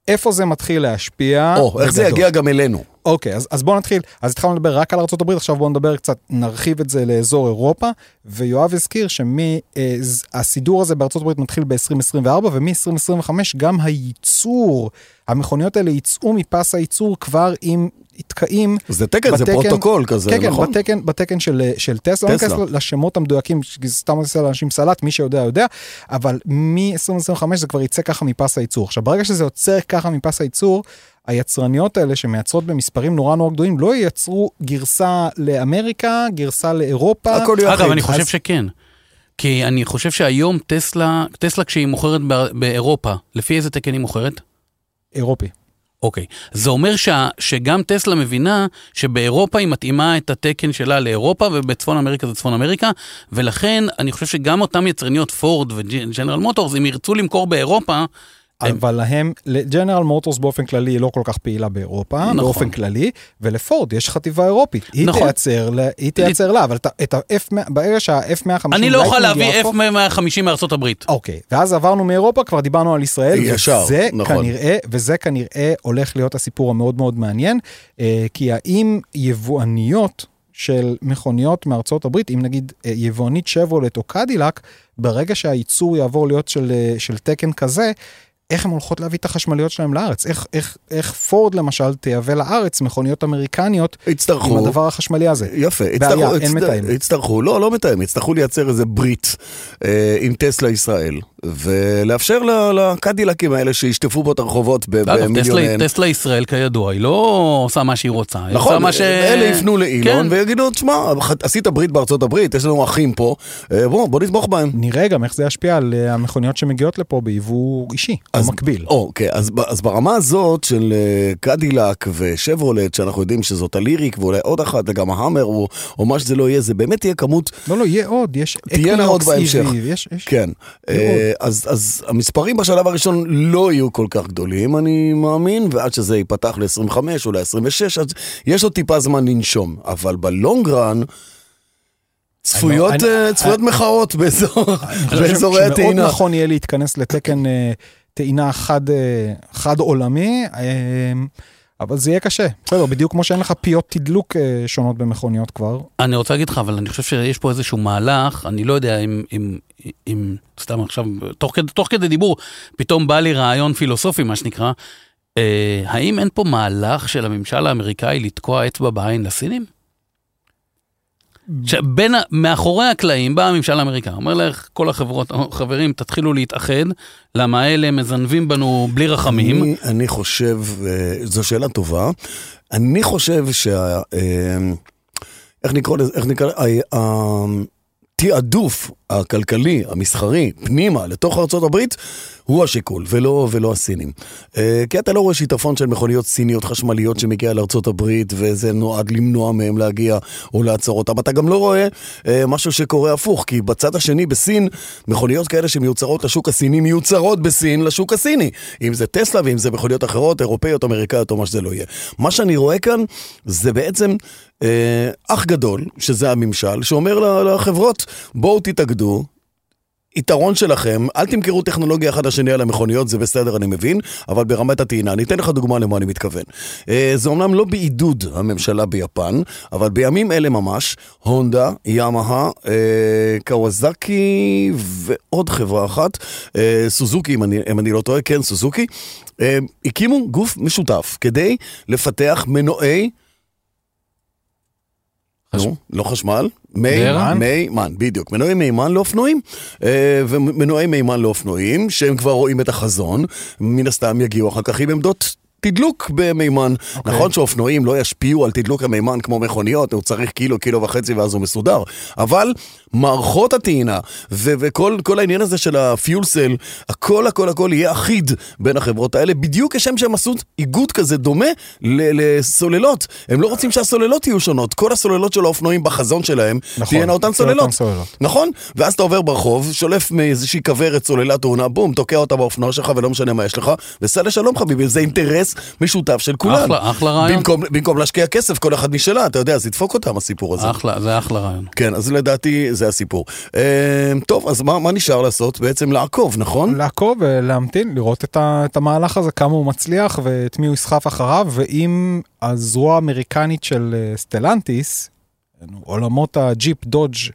איפה זה מתחיל להשפיע? או, איך זה בגדול? יגיע גם אלינו? אוקיי, אז, אז בואו נתחיל. אז התחלנו לדבר רק על ארה"ב, עכשיו בואו נדבר קצת, נרחיב את זה לאזור אירופה, ויואב הזכיר שהסידור הזה בארה"ב מתחיל ב-2024, ומ-2025 גם הייצור, המכוניות האלה יצאו מפס הייצור כבר עם תקעים. זה תקן, זה בתקן- פרוטוקול כזה, כן, כן, נכון? בתקן, בתקן של, של טסלה, לא טסלה. ניכנס לשמות המדויקים, זה סתם עושה לאנשים סלט, מי שיודע יודע, אבל מ-2025 זה כבר יצא ככה מפס הייצור. עכשיו, ברגע שזה יוצא ככה מפס הייצור, היצרניות האלה שמייצרות במספרים נורא נורא גדולים, לא ייצרו גרסה לאמריקה, גרסה לאירופה. הכל יחיד. אגב, אני חושב אז- שכן. כי אני חושב שהיום טסלה, טסלה כשהיא מוכרת בא- באירופה, לפי איזה תקן היא מוכרת? אירופי. אוקיי. זה אומר שה, שגם טסלה מבינה שבאירופה היא מתאימה את התקן שלה לאירופה, ובצפון אמריקה זה צפון אמריקה, ולכן אני חושב שגם אותם יצרניות פורד וג'נרל מוטורס, אם ירצו למכור באירופה, אבל להם, לג'נרל מוטורס באופן כללי היא לא כל כך פעילה באירופה, נכון. באופן כללי, ולפורד יש חטיבה אירופית, היא נכון. תייצר, ל- היא תייצר לה, אבל את ה-F, ברגע שה-F150 אני לא יכול להביא יהפוך- F-150 מארצות הברית. אוקיי, ואז עברנו מאירופה, כבר דיברנו על ישראל, ישר, וזה נכון. כנראה, וזה כנראה הולך להיות הסיפור המאוד מאוד מעניין, אה, כי האם יבואניות של מכוניות מארצות הברית, אם נגיד אה, יבואנית שברולט או קדילק, ברגע שהייצור יעבור להיות של, אה, של תקן כזה, איך הן הולכות להביא את החשמליות שלהם לארץ? איך, איך, איך פורד למשל תייבא לארץ מכוניות אמריקניות עם יצטרכו, הדבר החשמלי הזה? יפה, בעיה, יצטרכו, אין יצט- מתאם. יצטרכו, לא, לא מתאם, יצטרכו לייצר איזה ברית אה, עם טסלה ישראל, ולאפשר לקדילקים האלה שישטפו פה את הרחובות במיליוניהם. טסלה- טסלה ישראל כידוע, היא לא עושה מה שהיא רוצה. היא עושה נכון, מה ש... אלה יפנו לאילון כן. ויגידו, תשמע, עשית ברית בארצות הברית, יש לנו אחים פה, אה, בוא, בוא נתמוך בהם. נראה גם איך זה ישפיע על אה, המכוניות שמגיעות לפה ביבוא אישי, אז- מקביל. אוקיי, אז, אז ברמה הזאת של אה, קדילק ושברולט, שאנחנו יודעים שזאת הליריק ואולי עוד אחת, וגם ההאמר או, או מה שזה לא יהיה, זה באמת תהיה כמות, לא, לא, יהיה עוד, יש תהיינה עוד בהמשך. EV, יש, יש. כן. אה, אז, אז המספרים בשלב הראשון לא יהיו כל כך גדולים, אני מאמין, ועד שזה ייפתח ל-25 או ל-26, אז יש עוד טיפה זמן לנשום. אבל בלונגרן... צפויות, אני- אה, צפויות מחאות באזור- באזורי שמאוד הטעינה. נכון יהיה להתכנס לתקן אה, טעינה חד, אה, חד עולמי, אה, אבל זה יהיה קשה. בסדר, בדיוק כמו שאין לך פיות תדלוק אה, שונות במכוניות כבר. אני רוצה להגיד לך, אבל אני חושב שיש פה איזשהו מהלך, אני לא יודע אם, אם, אם סתם עכשיו, תוך כדי, תוך כדי דיבור, פתאום בא לי רעיון פילוסופי, מה שנקרא, האם אין פה מהלך של הממשל האמריקאי לתקוע אצבע בעין לסינים? שבין, מאחורי הקלעים בא הממשל האמריקאי, אומר לך, כל החברות, חברים, תתחילו להתאחד, למה אלה מזנבים בנו בלי רחמים. אני, אני חושב, אה, זו שאלה טובה, אני חושב שה... אה, איך נקרא לזה, איך נקרא לזה, התעדוף הכלכלי, המסחרי, פנימה, לתוך הברית, הוא השיקול, ולא, ולא הסינים. אה, כי אתה לא רואה שיטפון של מכוניות סיניות חשמליות שמגיע הברית, וזה נועד למנוע מהם להגיע או לעצור אותם. אתה גם לא רואה אה, משהו שקורה הפוך, כי בצד השני, בסין, מכוניות כאלה שמיוצרות לשוק הסיני, מיוצרות בסין לשוק הסיני. אם זה טסלה ואם זה מכוניות אחרות, אירופאיות, אמריקאיות או מה שזה לא יהיה. מה שאני רואה כאן, זה בעצם אה, אח גדול, שזה הממשל, שאומר לחברות, בואו תתאגדו. יתרון שלכם, אל תמכרו טכנולוגיה אחד לשני על המכוניות, זה בסדר, אני מבין, אבל ברמת הטעינה, אני אתן לך דוגמה למה אני מתכוון. אה, זה אומנם לא בעידוד הממשלה ביפן, אבל בימים אלה ממש, הונדה, ימאה, אה, קוואזקי ועוד חברה אחת, אה, סוזוקי, אם אני, אם אני לא טועה, כן, סוזוקי, הקימו גוף משותף כדי לפתח מנועי... נו, לא חשמל, מימן? מימן, בדיוק. מנועי מימן לאופנועים, אה, ומנועי מימן לאופנועים, שהם כבר רואים את החזון, מן הסתם יגיעו אחר כך עם עמדות תדלוק במימן. אוקיי. נכון שאופנועים לא ישפיעו על תדלוק המימן כמו מכוניות, הוא צריך קילו, קילו וחצי ואז הוא מסודר, אבל מערכות הטעינה ו- וכל כל העניין הזה של הפיול סל, הכל הכל הכל יהיה אחיד בין החברות האלה, בדיוק כשם שהם עשו איגוד כזה דומה ל- לסוללות. הם לא רוצים שהסוללות יהיו שונות, כל הסוללות של האופנועים בחזון שלהם נכון, תהיינה אותן סוללות. סוללות. נכון? ואז אתה עובר ברחוב, שולף מאיזושהי כוורת סוללה טעונה, בום, תוקע אותה באופנוע שלך ולא משנה מה יש לך, וסע לשלום חביבי, זה אינטרס משותף של כולם. אחלה, אחלה רעיון. במקום, במקום להשקיע כסף, כל אחד משלה, אתה יודע, אז ידפוק אותם הסיפור הזה. אחלה, זה אחלה רעיון. כן, אז לדעתי זה הסיפור. אה, טוב, אז מה, מה נשאר לעשות? בעצם לעקוב, נכון? לעקוב ולהמתין, לראות את, ה, את המהלך הזה, כמה הוא מצליח ואת מי הוא יסחף אחריו, ואם הזרוע האמריקנית של אה, סטלנטיס, עולמות הג'יפ, דודג', אה,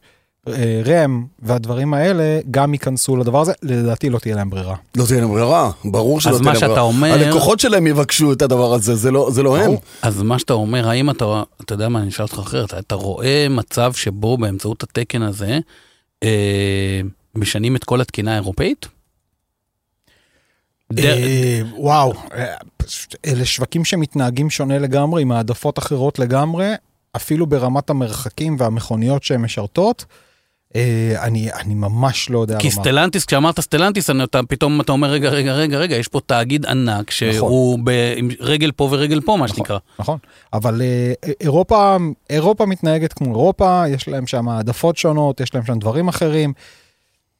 רם והדברים האלה, גם ייכנסו לדבר הזה, לדעתי לא תהיה להם ברירה. לא תהיה להם ברירה, ברור שלא אז תהיה מה להם ברירה. שאתה אומר- הלקוחות שלהם יבקשו את הדבר הזה, זה לא, זה לא הם. אז מה שאתה אומר, האם אתה, אתה יודע מה, אני אשאל אותך אחרת, אתה רואה מצב שבו באמצעות התקן הזה, אה, משנים את כל התקינה האירופאית? אה, וואו, אה, אלה שווקים שמתנהגים שונה לגמרי, עם העדפות אחרות לגמרי, אפילו ברמת המרחקים והמכוניות שהן משרתות. אה, אני, אני ממש לא יודע כי לומר. סטלנטיס, כשאמרת סטלנטיס, אני- אתה, פתאום אתה אומר, רגע, רגע, רגע, רגע, יש פה תאגיד ענק שהוא ב, עם רגל פה ורגל פה, מה שנקרא. נכון, אבל אה, אירופה, אירופה מתנהגת כמו אירופה, יש להם שם העדפות שונות, יש להם שם דברים אחרים.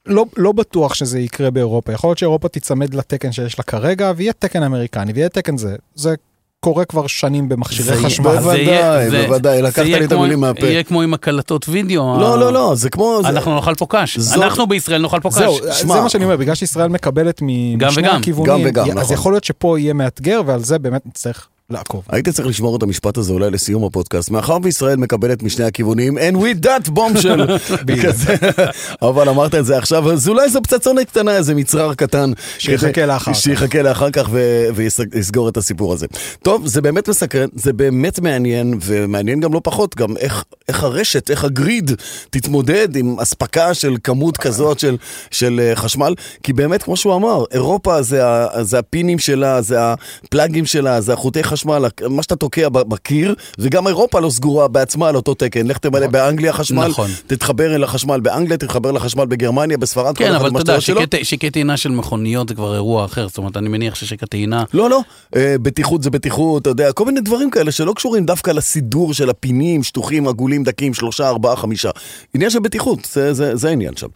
לא, לא בטוח שזה יקרה באירופה, יכול להיות שאירופה תיצמד לתקן שיש לה כרגע, ויהיה תקן אמריקני, ויהיה תקן זה. זה קורה כבר שנים במכשירי זה- חשמל. אז זה יהיה- בוודאי, זה- בוודאי, זה לקחת יהיה לי את המילים מהפה. יהיה כמו עם הקלטות וידאו. לא, ה- לא, לא, זה כמו... זה- אנחנו נאכל פה קש. אנחנו בישראל נאכל פה קש. זהו. זה מה שאני אומר, בגלל שישראל מקבלת מ- גם משני וגם. הכיוונים, גם וגם, אז נכון. יכול להיות שפה יהיה מאתגר, ועל זה באמת נצטרך לעקוב. הייתי צריך לשמור את המשפט הזה אולי לסיום הפודקאסט, מאחר וישראל מקבלת משני הכיוונים, and with that bombshell, אבל אמרת את זה עכשיו, אז אולי זו פצצונת קטנה, איזה מצרר קטן. שיחכה לאחר כך. שיחכה לאחר כך ויסגור את הסיפור הזה. טוב, זה באמת מסקרן, זה באמת מעניין, ומעניין גם לא פחות, גם איך, איך הרשת, איך הגריד תתמודד עם אספקה של כמות כזאת של, של אה, חשמל, כי באמת, כמו שהוא אמר, אירופה זה הפינים שלה, זה הפלאגים שלה, זה החוטי חשמל, מה שאתה תוקע בקיר, וגם אירופה לא סגורה בעצמה על אותו תקן. לך תמלא באנגליה חשמל, נכון. תתחבר אל החשמל באנגליה, תתחבר לחשמל בגרמניה, בספרד, כן, אבל אתה יודע. שקי- טעינה של מכוניות זה כבר אירוע אחר, זאת אומרת, אני מניח ששקי טעינה... לא, לא, אה, בטיחות זה בטיחות, אתה יודע, כל מיני דברים כאלה שלא קשורים דווקא לסידור של הפינים, שטוחים, עגולים, דקים, שלושה, ארבעה, חמישה. עניין של בטיחות, זה, זה, זה העניין שם.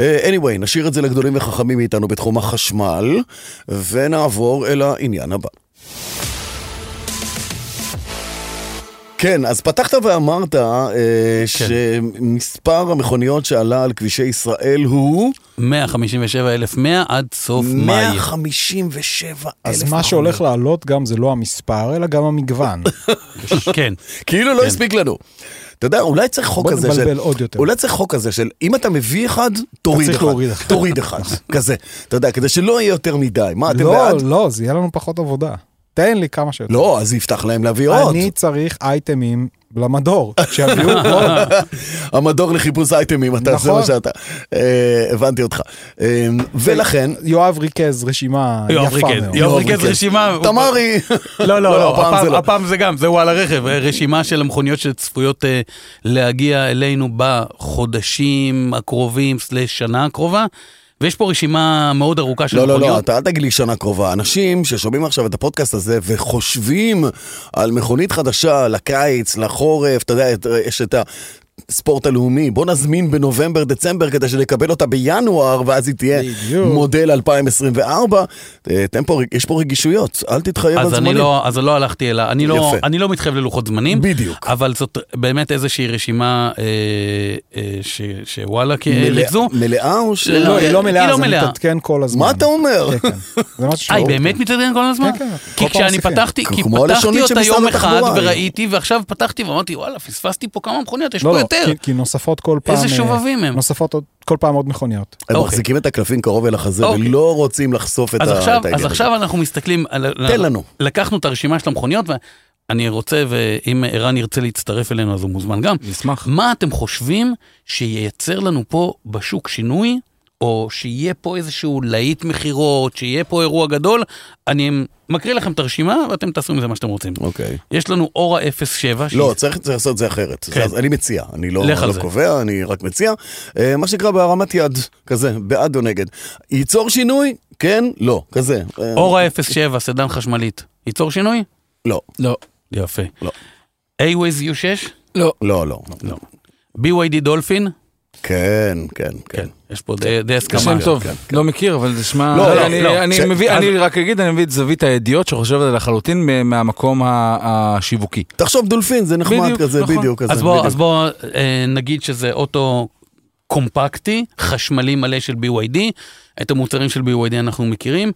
אה, anyway, נשאיר את זה לגדולים וחכמים מאיתנו בתחום החשמל, ונעבור אל העניין הבא. כן, אז פתחת ואמרת אה, שמספר המכוניות שעלה על כבישי ישראל הוא 157,100 עד סוף מאי. 157 אלף אז מה שהולך לעלות גם זה לא המספר, אלא גם המגוון. כן. כאילו לא הספיק לנו. אתה יודע, אולי צריך חוק בוא כזה של... נבלבל עוד יותר. אולי צריך חוק כזה של אם אתה מביא אחד, תוריד אחד. תוריד אחד. כזה. אתה יודע, כדי שלא יהיה יותר מדי. מה, אתם לא, בעד? לא, זה יהיה לנו פחות עבודה. תן לי כמה שיותר. לא, אז יפתח להם להביא עוד. אני צריך אייטמים למדור, שיביאו עוד. המדור לחיפוש אייטמים, אתה, זה נכון. מה שאתה. אה, הבנתי אותך. אה, ולכן... יואב ריכז רשימה יואב יפה ריכז, מאוד. יואב ריכז. רשימה. תמרי. לא, לא, לא, לא, הפעם זה לא. הפעם זה גם, זה וואלה רכב, רשימה של המכוניות שצפויות אה, להגיע אלינו בחודשים הקרובים, סלש שנה הקרובה, ויש פה רשימה מאוד ארוכה של לא, לא, לא, מכוניות. אתה אל תגיד לי שנה קרובה. אנשים ששומעים עכשיו את הפודקאסט הזה וחושבים על מכונית חדשה לקיץ, לחורף, אתה יודע, יש את הספורט הלאומי, בוא נזמין בנובמבר, דצמבר, כדי שנקבל אותה בינואר, ואז היא תהיה בדיוק. מודל 2024. אה, תן פה, יש פה רגישויות, אל תתחייב על אז אני זמנים. לא, אז לא הלכתי אליה, אני לא. אני לא מתחייב ללוחות זמנים, בדיוק. אבל זאת באמת איזושהי רשימה אה, אה, ש, שוואלה כי- מלאה- ריכזו. מלאה או ש... לא, היא לא היא מלאה, לא זה מלאה. מתעדכן כל הזמן. מה אתה אומר? כן, כן. זה אה, היא באמת. מתעדכן כל הזמן? כן, כן. כי כל פעם כשאני. פתחתי, כי פתחתי אותה יום אחד. וראיתי, ועכשיו פתחתי ואמרתי, וואלה, פספסתי פה כמה מכוניות, יש לא, פה לא, יותר. כי- כי נוספות כל פעם... איזה שובבים הם. נוספות עוד- כל פעם עוד מכוניות. הם אוקיי. מחזיקים את הקלפים קרוב אל החזה אוקיי. ולא רוצים לחשוף את אז ה- עכשיו, את העניין אז. עכשיו אנחנו מסתכלים, על- תן לנו. לקחנו את הרשימה של המכוניות, ואני רוצה, ואם ערן ירצה להצטרף אלינו אז הוא מוזמן גם. נשמח. מה אתם חושבים שייצר לנו פה בשוק שינוי, או שיהיה פה איזשהו להיט מכירות, שיהיה פה אירוע גדול? אני מקריא לכם את הרשימה ואתם תעשו עם זה מה שאתם רוצים. אוקיי. יש לנו אורה 07, שהיא- לא, צריך צריך לעשות את זה אחרת. כן. אז אני מציע, אני לא לא. קובע, אני רק מציע. אה, מה שנקרא בהרמת יד, כזה, בעד או נגד. ייצור שינוי? כן? לא, כזה. אה, אורה 07, סדן חשמלית. ייצור שינוי? לא, לא. יפה. לא. A-Waze U6? לא. לא, לא. לא. BYD דולפין? כן, כן, כן. כן. יש פה די די הסכמה. שם טוב, כן, לא מכיר, אבל זה שמע... לא, לא, אני- לא. אני ש- מביא, אז- אני רק אגיד, אני מביא את זווית הידיעות שחושבת על לחלוטין מ- מהמקום השיווקי. תחשוב דולפין, זה נחמד בדיוק, כזה, נכון. בדיוק כזה. אז בוא, בדיוק. אז בוא אה, נגיד שזה אוטו קומפקטי, חשמלי מלא של BYD, את המוצרים של BYD אנחנו מכירים.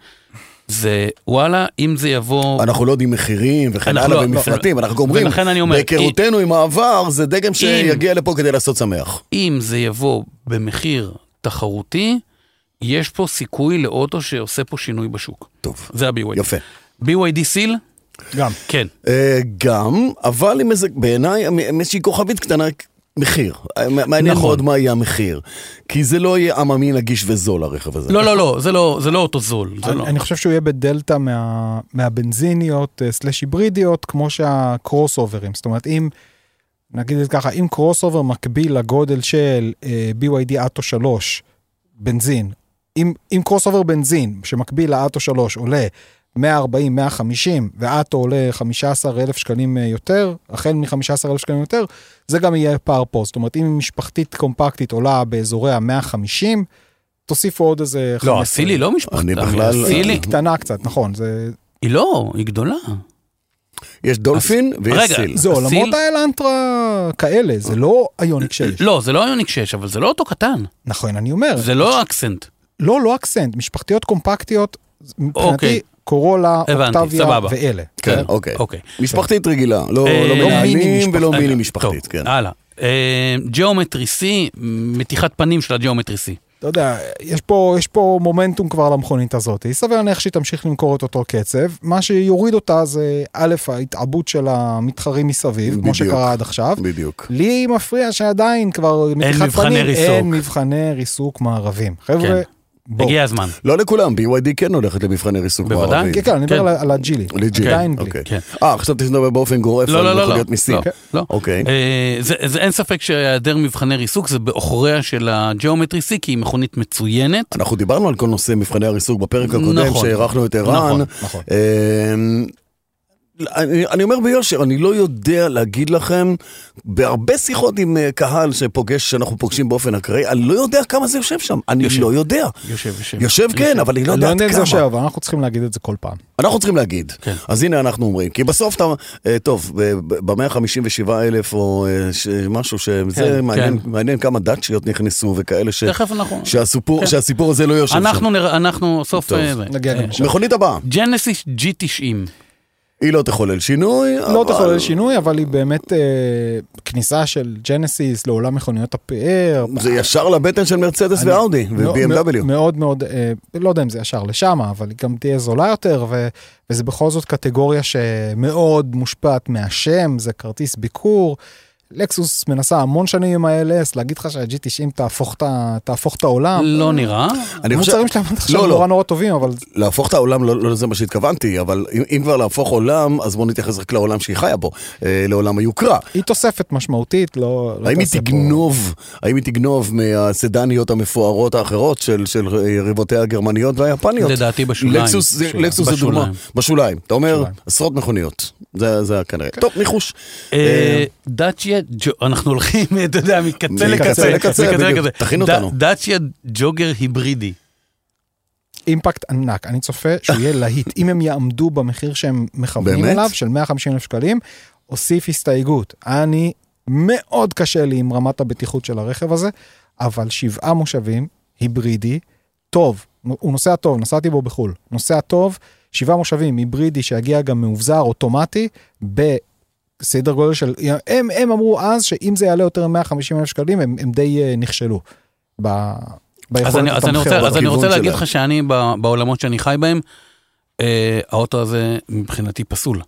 זה וואלה, אם זה יבוא... אנחנו לא יודעים מחירים וכן הלאה לא- ומפרטים, אנחנו אומרים, אומר, בהיכרותנו עם העבר, זה דגם שיגיע לפה כדי לעשות שמח. אם זה יבוא במחיר תחרותי, יש פה סיכוי לאוטו שעושה פה שינוי בשוק. טוב, זה ה-BYD. יפה. BYD סיל? גם. כן. אה, גם, אבל עם איזה, בעיניי, עם איזושהי כוכבית קטנה, מחיר. מעניין נכון. מאוד מה יהיה המחיר. כי זה לא יהיה עממי נגיש וזול, הרכב הזה. לא, לא, לא, זה לא, זה לא אוטו זול. זה אני, לא. אני חושב שהוא יהיה בדלתא מה, מהבנזיניות אה, סלאש היברידיות כמו שהקרוס אוברים. זאת אומרת אם נגיד את ככה אם קרוס אובר מקביל לגודל של אה, BYD אטו 3 בנזין אם, אם קרוס אובר בנזין שמקביל לאטו 3 עולה 140 150 ואטו עולה 15 אלף שקלים אה, יותר החל מ-15 אלף שקלים יותר זה גם יהיה פער פה זאת אומרת אם משפחתית קומפקטית עולה באזורי ה-150 תוסיפו עוד איזה... לא, 15. הסיל היא לא משפחתה. אני בכלל- הסיל, היא קטנה קצת, נכון, זה... היא לא, היא גדולה. יש דולפין ויש רגע, סיל. זה עולמות הסיל- האלנטרה כאלה, זה לא איוניק 6. לא, זה לא איוניק 6, אבל זה לא אותו קטן. נכון, אני אומר. זה לא אקסנט. לא, לא אקסנט, משפחתיות קומפקטיות, מבחינתי אוקיי. קורולה, הבנתי, אוקטביה סבבה. ואלה. כן, אוקיי. אוקיי. משפחתית רגילה, לא אה, לא לא מנהלים מיני ולא משפחתית. מיני משפחתית, טוב, כן. הלאה. אה, ג'אומטרי C, מתיחת פנים של הג'אומטרי C. אתה יודע, יש פה, יש פה מומנטום כבר למכונית הזאת, סביר להניח שהיא תמשיך למכור את אותו קצב, מה שיוריד אותה זה א', ההתעבות של המתחרים מסביב, כמו בדיוק. שקרה עד עכשיו. בדיוק. לי מפריע שעדיין כבר מתיחת מבחני פנים, ריסוק. אין מבחני ריסוק מערבים. חבר'ה, כן. בואו. הגיע הזמן. לא לכולם, BYD כן הולכת למבחני ריסוק בוודאי. מערביים. כן, כן, אני מדבר כן. על הג'ילי. לג'יל, עדיין בלי. אוקיי. כן. אה, חשבתי שנדבר באופן גורף לא, על לא, לא, לא. מכוניות מסין. לא, לא. אוקיי. אה, זה- זה- אין ספק שהיעדר מבחני ריסוק זה בעוכריה של הג'אומטרי C, כי היא מכונית מצוינת. אנחנו דיברנו על כל נושא מבחני הריסוק בפרק הקודם, נכון. שהערכנו את ערן. נכון, נכון. אני, אני אומר ביושר, אני לא יודע להגיד לכם, בהרבה שיחות עם אה, קהל שפוגש, שאנחנו פוגשים באופן אקראי, אני לא יודע כמה זה יושב שם, אני יושב. לא יודע. יושב, יושב. יושב כן, אבל אני לא לא יודע יודע עד אם זה יושב, כמה. אבל אנחנו צריכים להגיד את זה כל פעם. אנחנו צריכים להגיד. כן. אז הנה אנחנו אומרים, כי בסוף אתה, אה, טוב, ב-157 אלף או אה, ש- משהו שזה כן, מעניין, כן. מעניין כמה דאצ'יות נכנסו וכאלה ש... תכף אנחנו... שהסיפור, כן. שהסיפור הזה לא יושב אנחנו שם. נראה, אנחנו סוף... טוב, אה. נגיע אה, לשם. מכונית הבאה, ג'נסיס G90. היא לא תחולל שינוי, לא אבל- תחולל שינוי, אבל היא באמת אה, כניסה של ג'נסיס לעולם מכוניות הפאר. זה ישר לבטן של מרצדס אני- ואאודי ו-BMW. מאוד מאוד, אה, לא יודע אם זה ישר לשם, אבל היא גם תהיה זולה יותר, ו, וזה בכל זאת קטגוריה שמאוד מושפעת מהשם, זה כרטיס ביקור. לקסוס מנסה המון שנים עם ה-LS, להגיד לך שה-G90 תהפוך את ה- תהפוך את העולם. לא נראה. אני חושב, המוצרים שלהם עד עכשיו לא, לא. נורא נורא טובים, אבל להפוך את העולם, לא, לא לזה מה שהתכוונתי, אבל אם, אם כבר להפוך עולם, אז בוא נתייחס רק לעולם שהיא חיה בו, אה, לעולם היוקרה. היא תוספת משמעותית, לא... האם היא תגנוב, האם היא תגנוב מהסדניות המפוארות האחרות של, של יריבותיה הגרמניות והיפניות? לדעתי בשוליים. לקסוס, זה- בשוליים. לקסוס זה דוגמה. בשוליים. אתה אומר, בשוליים. עשרות מכוניות. זה, זה כנראה. טוב, ניחוש. אה, דאצ'יה, אנחנו הולכים, אתה יודע, מקצה מקצה לקצה. לקצה. לקצה. תכין אותנו. דאצ'יה ג'וגר היברידי. אימפקט ענק, אני צופה שהוא יהיה להיט, אם הם יעמדו במחיר שהם מכוונים? אליו, של 150 אלף שקלים, אוסיף הסתייגות. אני, מאוד קשה לי עם רמת הבטיחות של הרכב הזה, אבל שבעה מושבים, היברידי, טוב, הוא נוסע טוב, נסעתי בו בחו"ל, נוסע טוב, שבעה מושבים, היברידי שיגיע גם מאובזר, אוטומטי, בסדר גודל של, הם, הם אמרו אז שאם זה יעלה יותר מ-150 אלף שקלים, הם, הם די אה, נכשלו. ב... אז אני, אז, אני רוצה, אז אני רוצה להגיד שלהם. לך שאני בעולמות שאני חי בהם, אה, האוטו הזה מבחינתי פסול.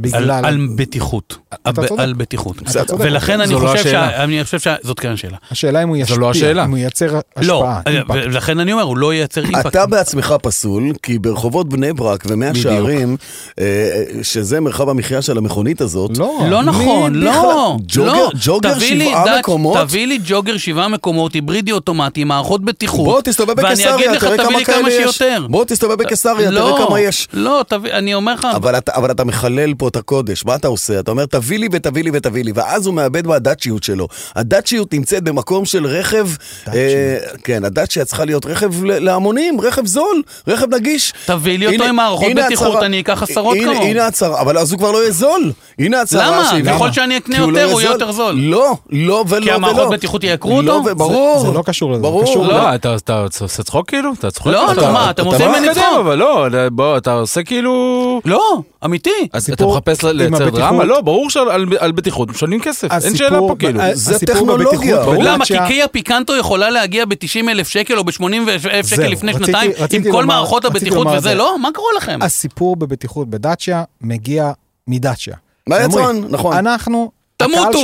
בגלל... על בטיחות. אתה צודק. על בטיחות. ולכן אני לא חושב, השאלה. שה, אני חושב שזאת כן השאלה. השאלה אם הוא ישפיע, זו לא השאלה. אם הוא ייצר לא, השפעה, אימפקט. ולכן אני אומר, הוא לא ייצר אימפקט. אתה בעצמך פסול, כי ברחובות בני ברק ומאה. שערים, אה, שזה מרחב המחיה של המכונית הזאת, לא, לא נכון, לא. ג'וגר- לא. שבעה מקומות? תביא לי ג'וגר שבעה מקומות, היברידי אוטומטי, מערכות בטיחות. בוא תסתובב בקיסריה, תראה כמה כאלה יש. בוא תסתובב בקיסריה, לא, תראה כמה יש. לא, אני אומר לך, אבל אתה מחלל פה את הקודש, מה אתה עושה? אתה אומר, תביא לי ותביא לי ותביא לי, ואז הוא מאבד מהדאצ'יות שלו. הדאצ'יות נמצאת במקום של רכב, אה, כן, הדאצ'יה צריכה להיות רכב ל- להמונים, רכב זול, רכב נגיש. תביא לי אותו הנה- עם מערכות הנה בטיחות, הצהרה- אני אקח עשרות הנה- כמוהו. הנה הצהרה, אבל אז הוא כבר לא יהיה זול. הנה הצהרה למה? שהביא- ככל שאני אקנה לא יותר, הוא יהיה יותר זול. לא, לא ולא ולא. כי המערכות בטיחות ייקרו לא, אותו? וברור. זה- זה לא קשור לזה, זה ברור. לא, אתה עושה צחוק כאילו? אתה צוחק? לא, אתה- מה, אתה לא ממני צחוק. אבל לא, בוא, אתה עושה כאילו... לא, אמיתי. אז אתה מחפש לייצר דרמה? לא, ברור שעל על- על בטיחות משלמים כסף, אין שאלה פה כאילו. ה- זה טכנולוגיה. למה? כי קיה פיקנטו יכולה להגיע ב-90 אלף שקל או ב-80 אלף שקל לפני שנתיים, עם כל מערכות הבטיחות וזה, זה. לא? מה קורה לכם? הסיפור בבטיחות בדאצ'יה מגיע מדאצ'יה. מהיצרן, נכון. אנחנו... תמותו.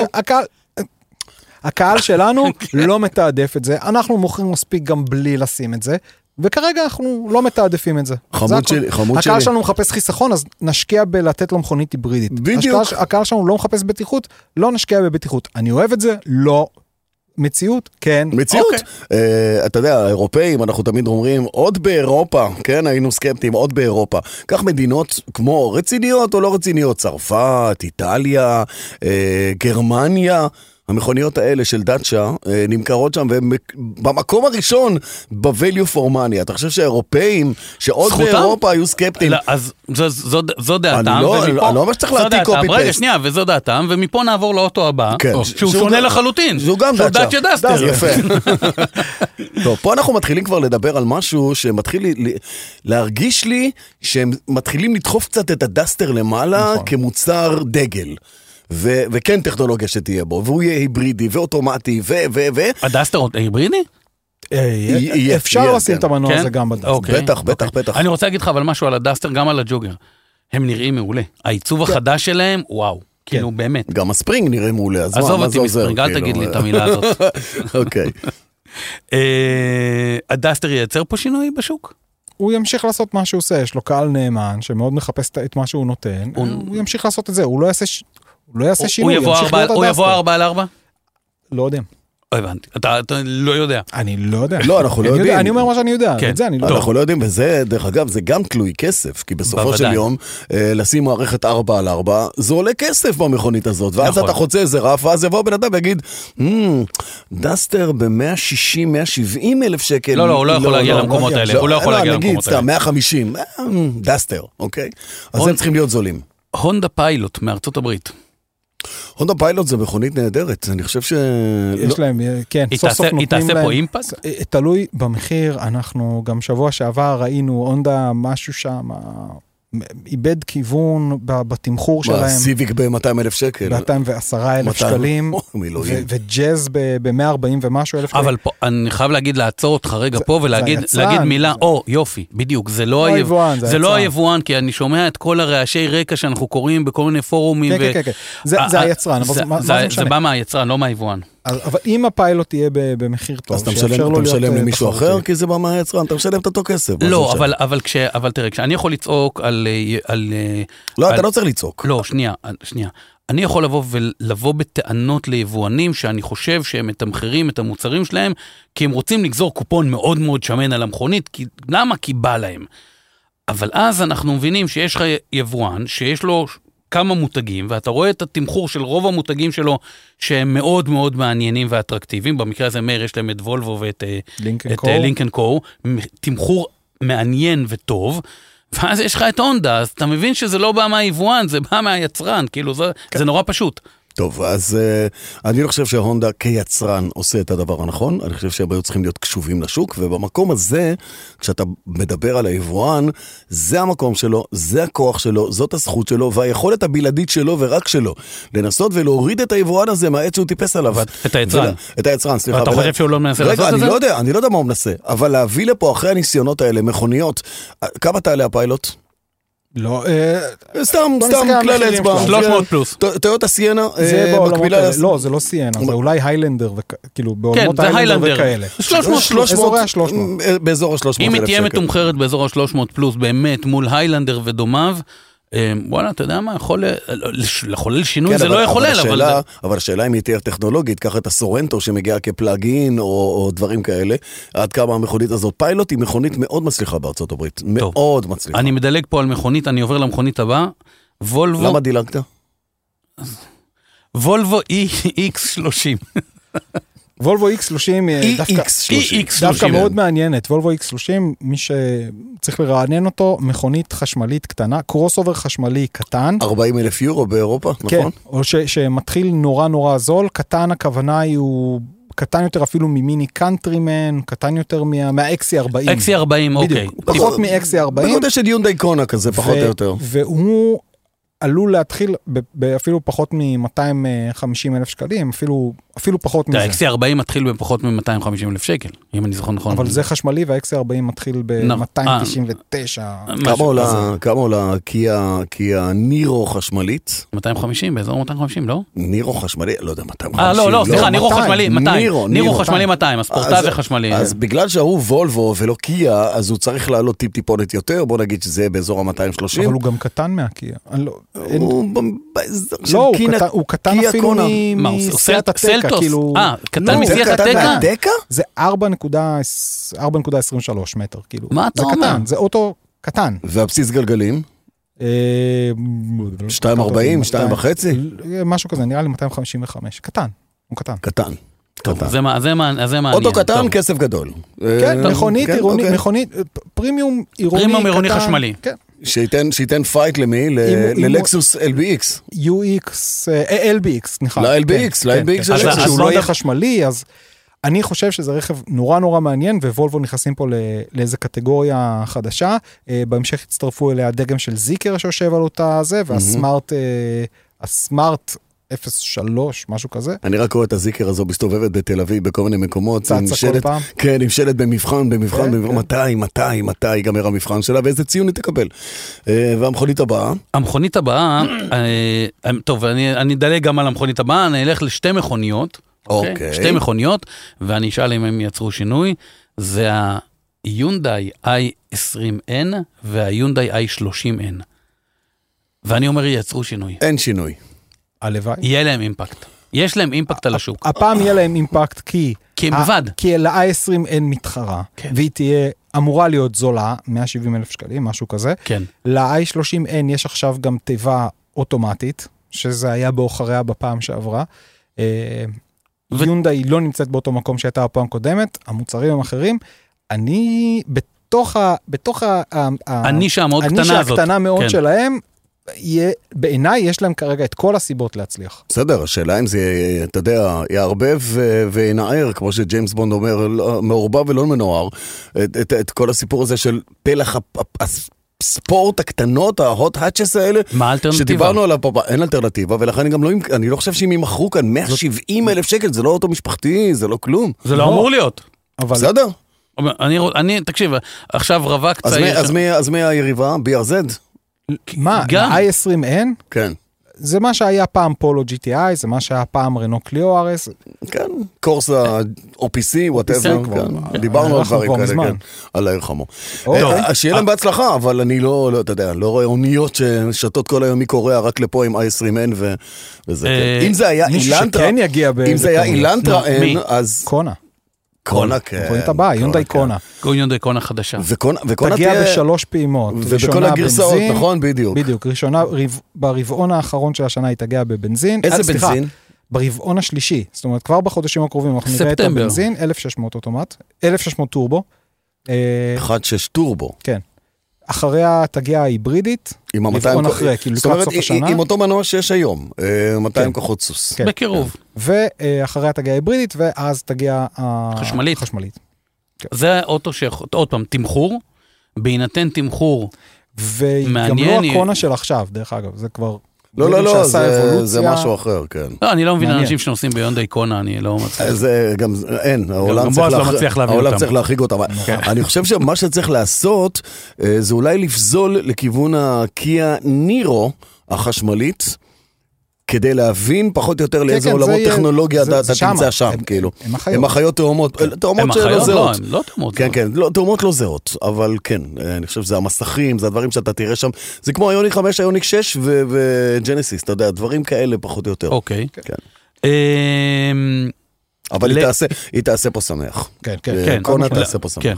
הקהל שלנו לא מתעדף את זה, אנחנו מוכרים מספיק גם בלי לשים את זה, וכרגע אנחנו לא מתעדפים את זה. חמוד. שלי, חמוד הקהל שלי. שלנו מחפש חיסכון, אז נשקיע בלתת לו מכונית היברידית. בדיוק. השקעה- הקהל שלנו לא מחפש בטיחות, לא נשקיע בבטיחות. אני אוהב את זה? לא. מציאות? כן. מציאות. אוקיי. אה, אתה יודע, האירופאים, אנחנו תמיד אומרים, עוד באירופה, כן, היינו סקפטיים, עוד באירופה. קח מדינות כמו רציניות או לא רציניות, צרפת, איטליה, אה, גרמניה. המכוניות האלה של דאצ'ה אה, נמכרות שם, והן במקום הראשון ב-value for money. אתה חושב שהאירופאים, שעוד זכותם? באירופה היו סקפטיים, לא, אז זו- זו- זו דעתם, אני לא- ומפה- אני לא אומר שצריך זו להעתיק דעתם. copy-paste. רגע, שנייה, וזו דעתם, ומפה נעבור לאוטו הבא, כן. שהוא שהוא שונה גם- לחלוטין. שהוא גם שהוא דאצ'ה. דאצ'ה דאסטר. יפה. טוב, פה אנחנו מתחילים כבר לדבר על משהו שמתחיל לי- להרגיש לי שהם מתחילים לדחוף קצת את הדאסטר למעלה נכון. כמוצר דגל. ו- וכן טכנולוגיה שתהיה בו, והוא יהיה היברידי ואוטומטי ו... ו... ו... הדאסטר היברידי? אה, אפשר לשים כן. את המנוע כן? הזה גם בדאסטר. אוקיי, בטח, בטח, אוקיי. בטח. אני רוצה להגיד לך אבל משהו על הדאסטר, גם על הג'וגר. הם נראים מעולה. העיצוב החדש שלהם, וואו. כאילו, באמת. גם הספרינג נראה מעולה, אז מה, עזוב מה אותי זה עוזר? מספרינג, אל כאילו? תגיד לי את המילה הזאת. אוקיי. אה, הדאסטר ייצר פה שינוי בשוק? הוא ימשיך לעשות מה שהוא עושה, יש לו קהל נאמן שמאוד מחפש את- מה שהוא נותן, הוא- ימשיך לעשות את זה, הוא לא יעשה הוא לא יעשה הוא שינוי, יבוא ימשיך ארבע- להיות הוא יבוא הדסטר. 4 על 4? לא יודע. לא הבנתי. אתה אתה לא יודע. אני לא יודע. לא, אנחנו לא יודע, יודעים. אני אומר מה שאני יודע, כן. את זה אני לא טוב. אנחנו לא יודעים, וזה, דרך אגב, זה גם תלוי כסף, כי בסופו בוודאי. של יום, אה, לשים מערכת 4 על 4, זה עולה כסף במכונית הזאת, ואז נכון. אתה חוצה איזה רף, ואז יבוא בן אדם ויגיד, "מ, דסטר ב-160-170 אלף שקל. לא, לא, הוא לא יכול להגיע למקומות לא, האלה. לא, הוא לא יכול להגיע נגיד למקומות האלה. סתם, 150, אה, דסטר, אוקיי? אז הם צריכים להיות זולים. הונדה פיילוט מארצות הברית. הונדה פיילוט זה מכונית נהדרת, אני חושב ש... יש לא- להם, אה, כן, היא סוף תעשה- סוף היא נותנים תעשה להם. פה impact? אה, תלוי במחיר, אנחנו גם שבוע שעבר ראינו הונדה משהו שם, אה, איבד כיוון ב- בתמחור מה, שלהם, סיביק ב-200 אלף שקל. ב-210 אלף 200 שקלים, וג'אז ב-140 ומשהו אלף שקלים. אבל פה, אני חייב להגיד, לעצור אותך רגע זה- פה זה ולהגיד להגיד מילה, זה- או, יופי, בדיוק, זה לא לא היב- היבואן, זה זה לא. היבואן, כי אני שומע את כל הרעשי רקע שאנחנו קוראים בכל מיני פורומים. כן, ו- כן, כן, כן. זה- זה אה, היצרן, אבל זה- מה מה זה זה משנה? בא מהיצרן, לא מהיבואן. אז- אבל אם הפיילוט יהיה במחיר טוב, אז אתה משלם, לו אתה להיות, משלם אה, למישהו. אחר, כי זה בא מהיצרן, אתה משלם את אותו כסף. לא? אבל, אבל, כש, אבל תראה, כשאני יכול לצעוק על... אה, על אה, לא, על- אתה לא צריך לצעוק. לא, שנייה, שנייה. אני יכול לבוא ולבוא בטענות ליבואנים שאני חושב שהם מתמחרים את המוצרים שלהם כי הם רוצים לגזור קופון מאוד מאוד שמן על המכונית, כי, למה? כי בא להם. אבל אז אנחנו מבינים שיש לך יבואן שיש לו כמה מותגים, ואתה רואה את התמחור של רוב המותגים שלו שהם מאוד מאוד מעניינים ואטרקטיביים, במקרה הזה מאיר יש להם את וולבו ואת אה, לינקן. אה, קו, מ- תמחור מעניין וטוב, ואז יש לך את הונדה, אז אתה מבין שזה לא בא מהיבואן, זה בא מהיצרן, כאילו זה, זה נורא פשוט. טוב, אז uh, אני לא חושב שההונדה כיצרן עושה את הדבר הנכון, אני חושב שהם היו צריכים להיות קשובים לשוק, ובמקום הזה, כשאתה מדבר על היבואן, זה המקום שלו, זה הכוח שלו, זאת הזכות שלו, והיכולת הבלעדית שלו ורק שלו, לנסות ולהוריד את היבואן הזה מהעץ שהוא טיפס עליו. את היצרן. את היצרן, סליחה. ולה- חושב שהוא לא מנסה לעשות רגע, את אני זה? לא יודע, אני לא יודע מה הוא מנסה, אבל להביא לפה אחרי הניסיונות האלה מכוניות, אה, כמה תעלה הפיילוט? לא, אה, סתם, סתם כלל אצבע. שלו. 300 פלוס. טויוטה סיינה, זה אה, בעולמות מקבילה לא, זה לא סיינה, זה אולי היילנדר, כאילו בעולמות זה היילנדר היילנדר. וכאלה. 300 300, אזורי ה-300. אה, באזור ה-300 אלף שקל. אם היא תהיה מתומחרת באזור ה-300 פלוס באמת מול היילנדר ודומיו, וואלה, אתה יודע מה, יכול לחולל שינוי כן, זה אבל- לא יחולל, אבל... השאלה, זה- אבל השאלה אם היא תהיה טכנולוגית, קח את הסורנטו שמגיע כ plug-in או, או דברים כאלה, עד כמה המכונית הזאת. פיילוט היא מכונית מאוד מצליחה בארצות הברית, מאוד מצליחה. אני מדלג פה על מכונית, אני עובר למכונית הבאה. וולבו, למה דילגת? וולבו X30. וולבו X30 אה, דווקא... EX30. דווקא X30. מאוד מעניינת, וולבו X30, מי שצריך לרענן אותו, מכונית חשמלית קטנה, קרוס אובר חשמלי קטן, 40 אלף יורו באירופה, כן, נכון? או ש, שמתחיל נורא נורא זול, קטן הכוונה היא הוא קטן יותר אפילו ממיני קאנטרימן, קטן יותר מה, מה-XC40. XC40, אוקיי. בדיוק, פחות מ-XC40. בגודל של יונדאי קונה כזה, פחות או יותר. והוא עלול להתחיל באפילו פחות מ-250 אלף שקלים, אפילו, אפילו פחות מזה. ה-XC40 מתחיל בפחות מ-250 אלף שקל, אם אני זוכר נכון. אבל זה חשמלי וה-XC40 מתחיל נכון. ב-299. משהו כמה עולה- כזה. כמה עולה קיה נירו חשמלית? 250, באזור 250, לא? נירו חשמלי, לא יודע, 250. אה, לא, לא, סליחה, נירו 200. חשמלי, 200. נירו. חשמלי 200, הספורטאז' אז- החשמלי. אז בגלל שההוא וולבו ולא קיה, אז הוא צריך לעלות טיפ טיפונת יותר, בוא נגיד שזה באזור ה-230. אבל הוא גם קטן מהקיה. הוא באזור של לא, הוא קינה- קטן- הוא קטן קיה אפילו קונה. מ- מה, הוא עושה מסיאט סלט- הטקה, סלטוס? כאילו... אה, קטן לא, זה קטן הטקה? מהטקה? זה 4.23 מטר, כאילו. מה אתה זה אומר? קטן, זה אוטו קטן. והבסיס גלגלים? אה, 2.40, 2.5? משהו כזה, נראה לי 255, קטן. הוא קטן. קטן. טוב, קטן. זה מה- זה מה- אז זה מעניין. אוטו קטן. כסף גדול. כן, אה, מכונית כן, עירונית, אוקיי. מכונית, אה, פרימיום עירוני קטן. פרימיום עירוני חשמלי. כן. שייתן, שייתן fight למי? ללקסוס LBX. UX, אה, LBX, סליחה. ל-LBX, כן, ל-LBX כן, של כן. לקסוס. אז לא לא יהיה חשמלי, אז אני חושב שזה רכב נורא נורא מעניין, ווולבו נכנסים פה לאיזה קטגוריה חדשה. אה, בהמשך הצטרפו אליה הדגם של זיקר שיושב על אותה זה, והסמארט, אה, הסמארט 03, משהו כזה. אני רק רואה את הזיקר הזו מסתובבת בתל אביב בכל מיני מקומות. צצה כל פעם. כן, עם שלט במבחן, במבחן, כן, במבחן, כן. מתי, מתי, מתי ייגמר המבחן שלה ואיזה ציון היא תקבל. אה, והמכונית הבאה, המכונית הבאה, אה, טוב, אני אני אדלג גם על המכונית הבאה, אני אלך לשתי מכוניות. אוקיי. שתי מכוניות, ואני אשאל אם הם יצרו שינוי. זה היונדאי i20N והיונדאי i30N. ואני אומר, יצרו שינוי. אין שינוי. הלוואי. יהיה להם אימפקט. יש להם אימפקט על השוק. הפעם יהיה להם אימפקט כי... כי הם לבד. כי ל-i20 אין מתחרה, כן. והיא תהיה, אמורה להיות זולה, 170 אלף שקלים, משהו כזה. כן. ל-i30N יש עכשיו גם תיבה אוטומטית, שזה היה בעוכריה בפעם שעברה. אה, ו- יונדאי לא נמצאת באותו מקום שהייתה בפעם הקודמת, המוצרים הם אחרים. אני, בתוך ה... בתוך ה... הנישה המאוד קטנה הנישה הזאת. הקטנה מאוד כן. שלהם, יהיה- בעיניי יש להם כרגע את כל הסיבות להצליח. בסדר, השאלה אם זה, אתה יודע, יערבב ו- וינער, כמו שג'יימס בונד אומר, לא- מעורבב ולא מנוער, את, את, את כל הסיפור הזה של פלח הספורט הקטנות, ה hot hatches האלה, מה האלטרנטיבה? שדיברנו עליו פה, אין אלטרנטיבה, ולכן אני גם לא, אני לא חושב שאם ימכרו כאן 170 אלף שקל, זה לא אוטו משפחתי, זה לא כלום. זה לא לא. אמור להיות. אבל בסדר, אני, אני, תקשיב, עכשיו רווק צעיר... אז מי היריבה? BRZ? מה, גם. ל-i20N? כן. זה מה שהיה פעם פולו GTI, זה מה שהיה פעם רנו קליו RS. כן, קורסה OPC, whatever, כבר, כן. דיברנו על דברים כאלה. כן, על העיר חמו. אוקיי. אה, שיהיה להם בהצלחה, אבל אני לא, לא, אתה יודע, לא רואה אוניות ששטות כל היום מקוריאה רק לפה עם i20N ו- וזה, אה, כן. אם זה היה אילנטרה. אם זה היה. אילנטרה? N, אז קונה. קונה, כן. המכונית הבאה, יונדאי כן. קונה. יונדאי קונה חדשה. וקונה וקונה תגיע תהיה, בשלוש פעימות. ובכל הגרסאות, בנזין, נכון, בדיוק. בדיוק, ראשונה, רבע- ברבעון האחרון של השנה היא תגיע בבנזין. איזה אה, סליחה, בנזין? ברבעון השלישי, זאת אומרת כבר בחודשים הקרובים אנחנו נראה את. הבנזין, 1600 אוטומט, 1600 טורבו. אה, 1.6 טורבו, כן. אחריה תגיע ההיברידית, עם ה-200 רבעון אחרי, כאילו לקראת סוף השנה. עם אותו מנוע שיש היום, אה, 200 כן. כוחות סוס. כן. בקירוב. ואחריה תגיע ההיברידית, ואז תגיע חשמלית. החשמלית. זה אוטו שיכול, עוד פעם, תמחור, בהינתן תמחור, וגם מעניין, לא היא- הקונה של עכשיו, דרך אגב, זה כבר... לא, לא, לא, זה-. זה משהו אחר, כן. לא, אני לא מבין מעניין. אנשים שנוסעים ביונדאי קונה, אני לא מצליח. זה גם, אין, העולם גם צריך, בועז לא להח- מצליח העולם אותם. צריך להרחיק אותם. אני חושב שמה שצריך לעשות, אה, זה אולי לפזול לכיוון הקיה נירו החשמלית, כדי להבין פחות או יותר לאיזה כן, עולמות טכנולוגיה אתה. תמצא שם, הם- כאילו. הם אחיות. הם אחיות תאומות, הם תאומות שלא אחיות? לא, זהות. הם לא תאומות. כן, כן, לא, תאומות לא זהות, אבל כן, אה, אני חושב שזה המסכים, זה הדברים שאתה תראה שם, זה כמו איוניק 5, איוניק 6 ו- וג'נסיס, אתה יודע, דברים כאלה פחות או יותר. אוקיי. כן. אמ, אבל היא תעשה- היא תעשה פה שמח. כן, כן. אה, כן. קונה משמעית. תעשה פה שמח. כן.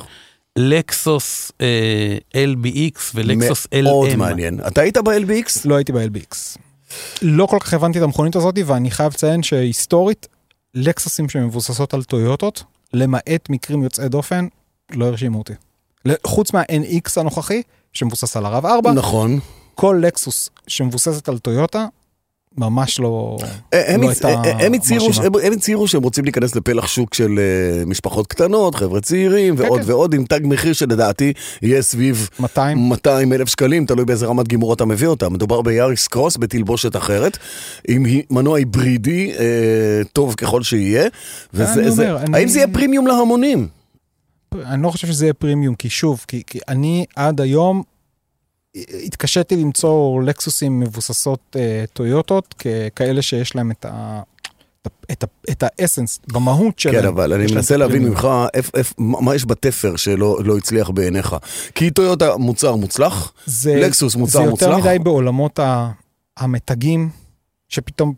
לקסוס אה, LBX ולקסוס LM. מאוד מעניין. אתה היית ב-LBX? לא הייתי ב-LBX. לא כל כך הבנתי את המכונית הזאת, ואני חייב לציין שהיסטורית, לקסוסים שמבוססות על טויוטות, למעט מקרים יוצאי דופן, לא הרשימו אותי. חוץ מה-NX הנוכחי, שמבוסס על הרב 4, נכון. כל לקסוס שמבוססת על טויוטה, ממש לא... אה, הם לא הצ- הייתה אה, הם הצהירו. הם- הם הצהירו שהם רוצים להיכנס לפלח שוק של אה, משפחות קטנות, חבר'ה צעירים, כן, ועוד כן. ועוד, עם תג מחיר שלדעתי יהיה סביב 200, 200 אלף שקלים, תלוי באיזה רמת גימור אתה מביא אותה. מדובר ביאריס קרוס בתלבושת אחרת, עם מנוע היברידי אה, טוב ככל שיהיה. וזה- אני זה- אומר, אני- האם זה יהיה פרימיום להמונים? אני לא חושב שזה יהיה פרימיום, כי שוב, כי, כי אני עד היום התקשיתי למצוא לקסוסים מבוססות אה, טויוטות, ככאלה שיש להם את ה... את, ה, את האסנס, במהות שלהם. כן, אבל אני מנסה להבין. ממך איפ- איפ- מה יש בתפר שלא לא הצליח בעיניך. כי טויוטה מוצר מוצלח, זה, לקסוס מוצר זה יותר מוצלח. מדי בעולמות ה, המתגים, שפתאום,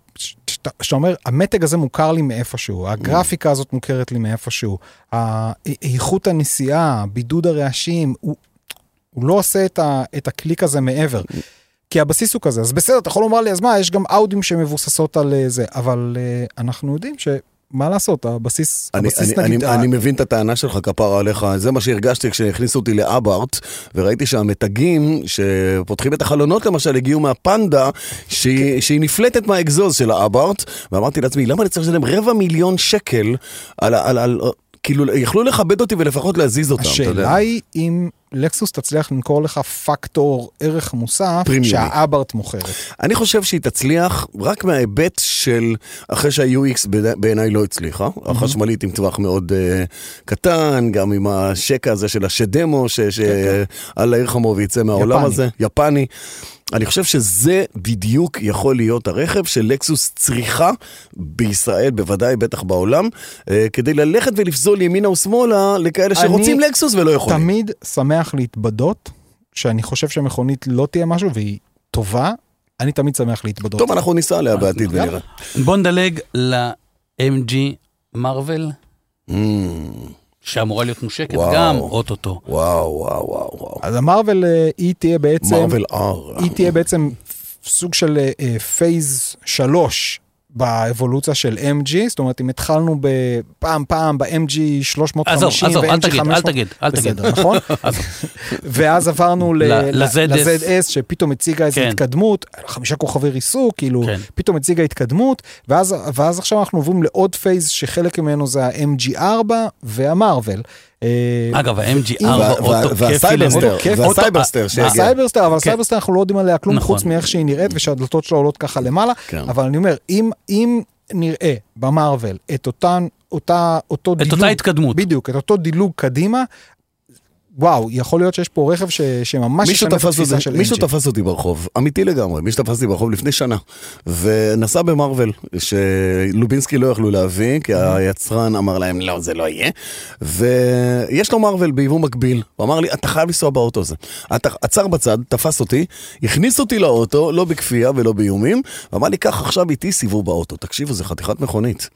שאתה אומר, המתג הזה מוכר לי מאיפשהו, הגרפיקה הזאת מוכרת לי מאיפשהו, איכות הנסיעה, בידוד הרעשים, הוא, הוא לא עושה את, ה, את הקליק הזה מעבר. כי הבסיס הוא כזה, אז בסדר, אתה יכול לומר לי, אז מה, יש גם אודים שמבוססות על אה, זה, אבל אה, אנחנו יודעים שמה לעשות, הבסיס, אני, הבסיס אני, נגיד, אני, ה- אני מבין את הטענה שלך כפרה עליך, זה מה שהרגשתי כשהכניסו אותי לאברט, וראיתי שהמתגים שפותחים את החלונות למשל הגיעו מהפנדה, שהיא, שהיא נפלטת מהאגזוז של האברט, ואמרתי לעצמי, למה אני צריך לשלם רבע מיליון שקל על, על, על, על כאילו, יכלו לכבד אותי ולפחות להזיז אותם, אתה יודע. השאלה היא אם לקסוס תצליח למכור לך פקטור ערך מוסף פרימיומי. שהאברט מוכרת. אני חושב שהיא תצליח רק מההיבט של אחרי שה-UX בעיני- בעיניי לא הצליחה, החשמלית עם טווח מאוד uh, קטן, גם עם השקע הזה של השדמו, ש- שעל העיר חמור ויצא מהעולם יפני. הזה, יפני. אני חושב שזה בדיוק יכול להיות הרכב שלקסוס צריכה בישראל, בוודאי, בטח בעולם, אה, כדי ללכת ולפזול ימינה ושמאלה לכאלה אני שרוצים לקסוס ולא יכולים. תמיד שמח להתבדות, שאני חושב שמכונית לא תהיה משהו והיא טובה, אני תמיד שמח להתבדות. טוב, אנחנו ניסע עליה בעתיד. ונראה. בוא נדלג ל-MG מרוויל, Mm, שאמורה להיות מושקת וואו. גם אוטוטו. וואו, וואו, וואו, וואו. אז המרוויל אה, היא תהיה בעצם, מרוויל R. היא תהיה בעצם סוג של phase שלוש באבולוציה של MG, זאת אומרת אם התחלנו בפעם פעם ב-MG 350 עזוב, עזוב, אל ו-MG תגיד, 500, אל תגיד, אל תגיד. נכון? ואז עברנו ל-ZS. שפתאום הציגה איזו כן. התקדמות, חמישה כוכבי ריסוק, כאילו, כן. פתאום הציגה התקדמות, ואז, עכשיו אנחנו עוברים לעוד phase שחלק ממנו זה ה-MG4 והמרוויל. אה, אגב, ה-MG אם- 4 וה- וה- אוטו כיפי והסייברסטר, אה. הסייברסטר, אבל כן. הסייברסטר אנחנו לא יודעים עליה כלום נכון. חוץ מאיך שהיא נראית ושהדלתות שלה עולות ככה למעלה, כן. אבל אני אומר, אם, נראה במרוויל את אותן, אותה, אותו את דילוג, אותה התקדמות. בדיוק, את אותו דילוג קדימה, וואו, יכול להיות שיש פה רכב ש, שממש מישהו ישנה את התפיסה של מישהו MG. תפס אותי ברחוב, אמיתי לגמרי, מישהו תפס אותי ברחוב לפני שנה, ונסע במרוויל, שלובינסקי לא יכלו להביא, כי היצרן אמר להם, לא, זה לא יהיה, ויש לו מרוויל ביבוא מקביל, הוא אמר לי, אתה חייב לנסוע באוטו הזה. אתה עצר בצד, תפס אותי, הכניס אותי לאוטו, לא בכפייה ולא באיומים, ואמר לי, קח עכשיו איתי סיבוב באוטו. תקשיבו, זה חתיכת מכונית.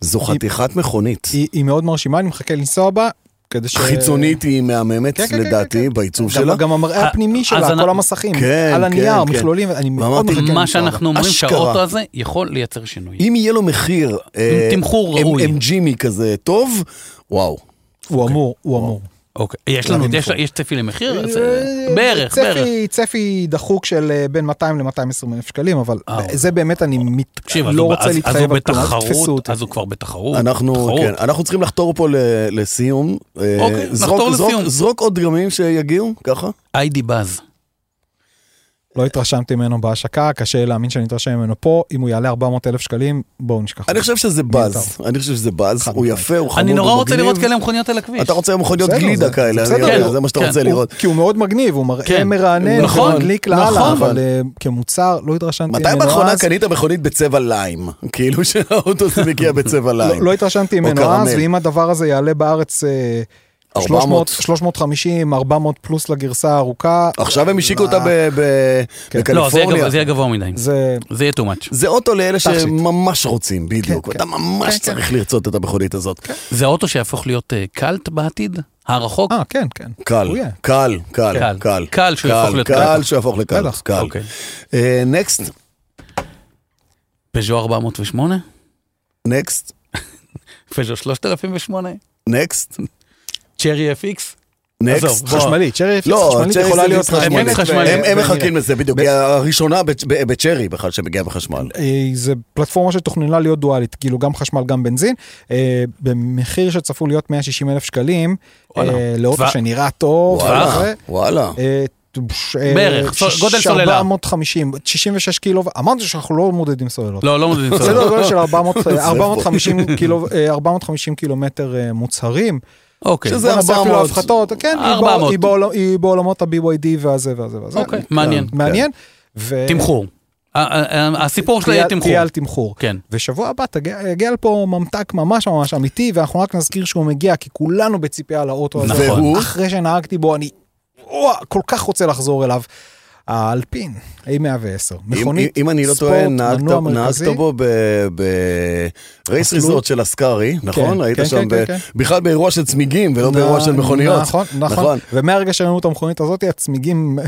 זו חתיכת מכונית. היא, היא מאוד מרשימה, אני מחכה לנסוע בה, כדי ש... חיצונית היא מהממת, כן, כן, כן, לדעתי, כן. בעיצוב גם, שלה. גם המראה אה, הפנימי שלה, כל המסכים, כן, על הנייר, כן, כן. מכלולים, אני מאוד מחכה מה שאנחנו. אומרים. שהאוטו הזה יכול לייצר שינוי. אם יהיה לו מחיר... אה, תמחור אם- ראוי. אם ג'ימי כזה טוב, וואו. הוא אמור, הוא אמור. אוקיי, יש לנו, יש- צפי למחיר? אה, זה- בערך, צפי, בערך. צפי דחוק של אה, בין 200 ל-220 אלף שקלים, אבל אה, זה באמת אני מת... תקשיב, אז לא רוצה להתחייב על כלום, תתפסו אותי. אז הוא כבר בתחרות. אנחנו. כן, אנחנו צריכים לחתור פה ל- לסיום. אה, אוקיי, נחתור לסיום. זרוק עוד דגמים שיגיעו, ככה. איידי באז. לא התרשמתי ממנו בהשקה, קשה להאמין שאני אתרשם ממנו פה, אם הוא יעלה 400 אלף שקלים, בואו נשכח. אני חושב שזה בז, אני חושב שזה חד הוא. יפה, הוא חמוד, אני נורא הוא רוצה. לראות כאלה מכוניות על הכביש. אתה רוצה מכוניות גלידה כאלה, זה כן, מה שאתה כן. רוצה הוא- לראות. כי הוא מאוד מגניב, הוא מראה כן. מרענן, נכון, ומדליק לאללה, נכון. אבל אה, כמוצר לא התרשמתי מתי ממנו באחרונה אז. קנית מכונית בצבע ליים? כאילו שהאוטו הזה מגיע בצבע לא- ליים. לא התרשמתי ממנו קרמל. אז, ואם הדבר הזה יעלה בארץ אה, 400. 300, 350, 400 פלוס לגרסה הארוכה, עכשיו הם השיקו אותה ב- ב- כן. לא, זה יהיה בקליפורניה. גבוה- זה יהיה גבוה מדי. זה זה יהיה too much. זה אוטו לאלה. שממש רוצים, בדיוק. כן, אתה כן. ממש כן, צריך לרצות את המכונית הזאת. זה אוטו שיהפוך להיות אה, קאלט בעתיד? הרחוק? אה, כן, כן. קל. קל, קל, קל. קל. קל שהוא יהפוך להיות קל. קל. שהוא יהפוך לקל. קל. נקסט, פז'ו 408? נקסט, פז'ו 3008? נקסט, צ'רי FX? נקסט. חשמלית, צ'רי אפס לא, חשמלית יכולה להיות חשמלי. חשמלית. הם-. מחכים לזה בדיוק, היא הראשונה בצ'רי בכלל שמגיעה בחשמל. אה, זה פלטפורמה שתוכננה להיות דואלית, כאילו גם חשמל גם בנזין, אה, במחיר שצפוי להיות 160 אלף שקלים. אה, לאוטו. שנראה טוב, וואלה, בערך, גודל סוללה. 450, 66 קילו, אמרנו שאנחנו לא מודדים סוללות. לא, לא מודדים סדר סוללה. גודל של 400, זה 450 קילו, אה, 450 קילומטר מוצהרים. אוקיי. שזה בוא נעשה אפילו 400. הפחתות, כן, היא 400. בעול- היא בעול- היא בעולמות ה-BYD והזה והזה והזה. אוקיי, מעניין. מעניין. ו- תמחור. הסיפור שלה תהיה יהיה תהיה תמחור. על תמחור. כן. ושבוע הבא תגיע יגיע לפה ממתק ממש ממש אמיתי, ואנחנו רק נזכיר שהוא מגיע, כי כולנו בציפייה לאוטו הזה. נכון. אחרי שנהגתי בו, אני כל כך רוצה לחזור אליו. האלפין, A110, אם, מכונית אם אני לא טועה, מנוע מרכזי. נהגת בו ברייס. ריזורט של אסקארי, נכון? כן, היית כן, שם כן, ב- כן. בכלל באירוע של צמיגים ולא באירוע של מכוניות. נכון, נכון. ומהרגע שראינו את המכונית הזאת, הצמיגים,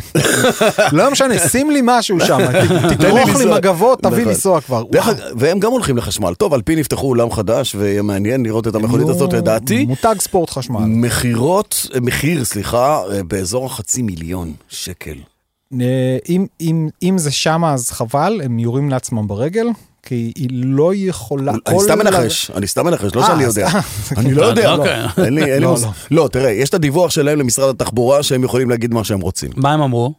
לא משנה, שים לי משהו שם, תכרוך לי. מגבות, תביא נכון. לנסוע כבר. והם גם הולכים לחשמל. טוב, אלפין יפתחו אולם חדש ויהיה מעניין לראות את המכונית נו, הזאת, לדעתי. מותג ספורט חשמל. מכירות, מחיר, סליחה, באזור החצי מיליון שקל. אה, אם, אם, אם זה שמה אז חבל, הם יורים לעצמם ברגל, כי היא לא יכולה... אני כל סתם מנחש, אני סתם מנחש, לא אה, שאני יודע. אה, אני לא יודע. אוקיי. אין לי, אין לי לא, מושג. לא, תראה, יש את הדיווח שלהם למשרד התחבורה שהם יכולים להגיד מה שהם רוצים. מה הם אמרו?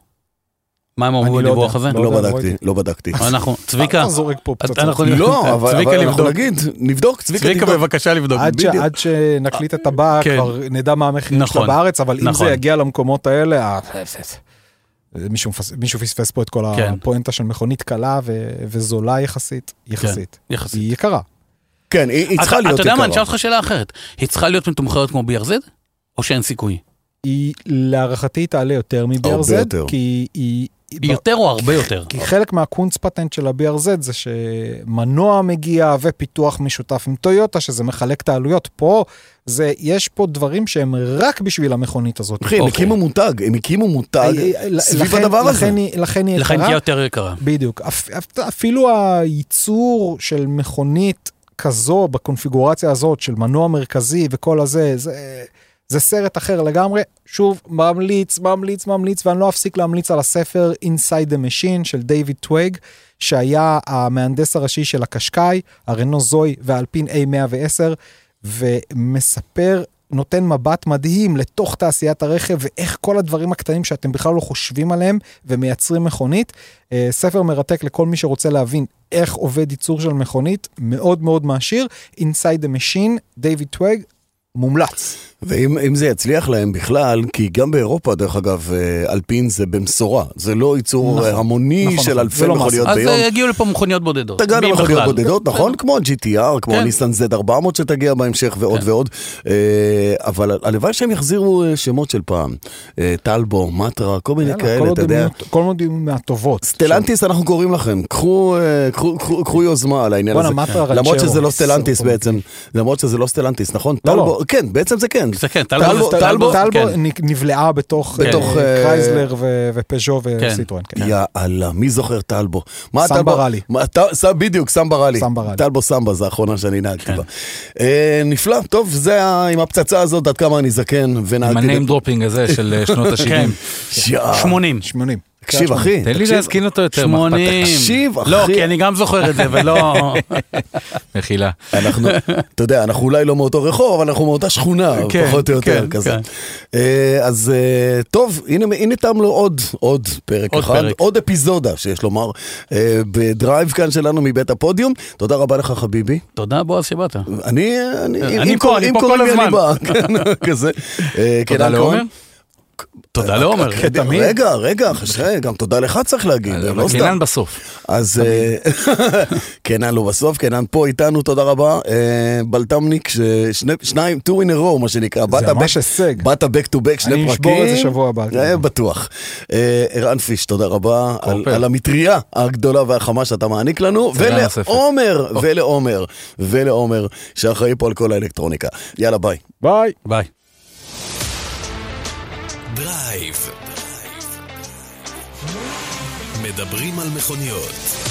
מה הם אמרו לא בדיווח. הזה? לא לא בדקתי, לא בדקתי. אנחנו, צביקה, אתה זורק פה פצצות. אנחנו- לא, אבל צביקה, אנחנו. נגיד, נבדוק, צביקה צביקה תבדוק. בבקשה לבדוק. עד, שנקליט את הבא, כן. כבר נדע מה המחירים נכון, שלה בארץ, אבל אם נכון. זה יגיע למקומות האלה, מישהו, מישהו פספס פה את כל כן. הפואנטה של מכונית קלה ו, וזולה יחסית, יחסית. יחסית. היא יקרה. כן, היא היא צריכה אתה- להיות אתה יודע מה, אני אשאל יקרה. אותך שאלה אחרת. היא צריכה להיות מתומחרת כמו BRZ? או שאין סיכוי? היא להערכתי תעלה יותר מ-BRZ. כי היא... היא היא יותר או הרבה יותר? כי חלק מהקונץ פטנט של ה-BRZ זה שמנוע מגיע ופיתוח משותף עם טויוטה, שזה מחלק את העלויות. פה, זה, יש פה דברים שהם רק בשביל המכונית הזאת. אחי, הם אוקיי. הקימו מותג, הם הקימו מותג אה, אה, סביב הדבר הזה. לכן היא- לכן היא לכן יקרה. תהיה יותר יקרה. בדיוק. אפ- אפ- אפילו הייצור של מכונית כזו, בקונפיגורציה הזאת, של מנוע מרכזי וכל הזה, זה, זה סרט אחר לגמרי. שוב, ממליץ, ממליץ, ממליץ, ואני לא אפסיק להמליץ על הספר Inside the Machine של דיוויד טוויג, שהיה המהנדס הראשי של הקשקאי, הרנו זוי והאלפין A110, ומספר נותן מבט מדהים לתוך תעשיית הרכב ואיך כל הדברים הקטנים שאתם בכלל לא חושבים עליהם ומייצרים מכונית. אה, ספר מרתק לכל מי שרוצה להבין איך עובד ייצור של מכונית, מאוד מאוד מעשיר. Inside the Machine, דיוויד טוויג, מומלץ. ואם אם זה יצליח להם בכלל, כי גם באירופה, דרך אגב, אה, אלפין זה במשורה. זה לא ייצור נכון, אה, המוני נכון, של נכון. אלפי לא מכוניות אז ביום. אה, יגיעו לפה מכוניות בודדות. תגענה מי מכוניות בכלל? בודדות, נכון? כמו ה-GTR, כמו כן. הניסן Z400 שתגיע בהמשך ועוד כן. ועוד. אבל הלוואי שהם יחזירו שמות של פעם. טלבו, מטרה, כל מיני כל כאלה, עוד אתה יודע. כל הם מהטובות. סטלנטיס אנחנו קוראים לכם, קחו, קחו, קחו, קחו יוזמה על העניין הזה. למרות שזה לא סטלנטיס. בעצם, למרות שזה לא סטלנטיס, נכון? לא, לא. טלבו, כן, בעצם זה כן. זה כן, טלבו טלבו- זה- כן. נבלעה בתוך בתוך, אה, אה, קרייזלר ופז'ו וסיטרואן. כן. יאללה, מי זוכר טלבו? מה סמבה ראלי. בדיוק, סמבה ראלי. סמבה ראלי. טלבו סמבה, זו האחרונה שאני נהגתי כן. בה. אה, נפלא, טוב, זה עם הפצצה הזאת, עד כמה אני זקן עם ונהגתי... ה name dropping הזה של אה, שנות כן, ה-70. yeah. 80. 80. תקשיב, אחי. תן לי. להזקין אותו יותר, מה אכפת 80. לך? תקשיב, אחי. לא, כי אני גם זוכר את זה, ולא... מחילה. אנחנו, אתה יודע, אנחנו אולי לא מאותו רחוב, אבל אנחנו מאותה שכונה, כן, פחות או יותר, כן, כזה. כן. אה, אז אה, טוב, הנה, תם לו עוד, עוד פרק אחד. עוד אפיזודה, שיש לומר, אה, בדרייב כאן שלנו מבית הפודיום. תודה רבה לך, חביבי. תודה, בועז, שבאת. אני, אני, אני אם פה, אני פה כל הזמן. כזה. תודה לעומר. תודה לעומר. רגע, רגע, חשי, גם תודה לך צריך להגיד, לא סתם. קינן בסוף. אז אה, קנן לא בסוף, קנן פה איתנו, תודה רבה. אה, בלטמניק, שניים, two in a row, מה שנקרא. באת זה ממש back- הישג. באת back to back, שני פרקים. אני אשבור את זה שבוע הבא. אה, בטוח. אה, ערן פיש, תודה רבה על, המטריה הגדולה והחמה שאתה מעניק לנו. ולעומר, ולעומר, ולעומר, שאחראי פה על כל האלקטרוניקה. יאללה, ביי. ביי. ביי. דרייב. מדברים על מכוניות.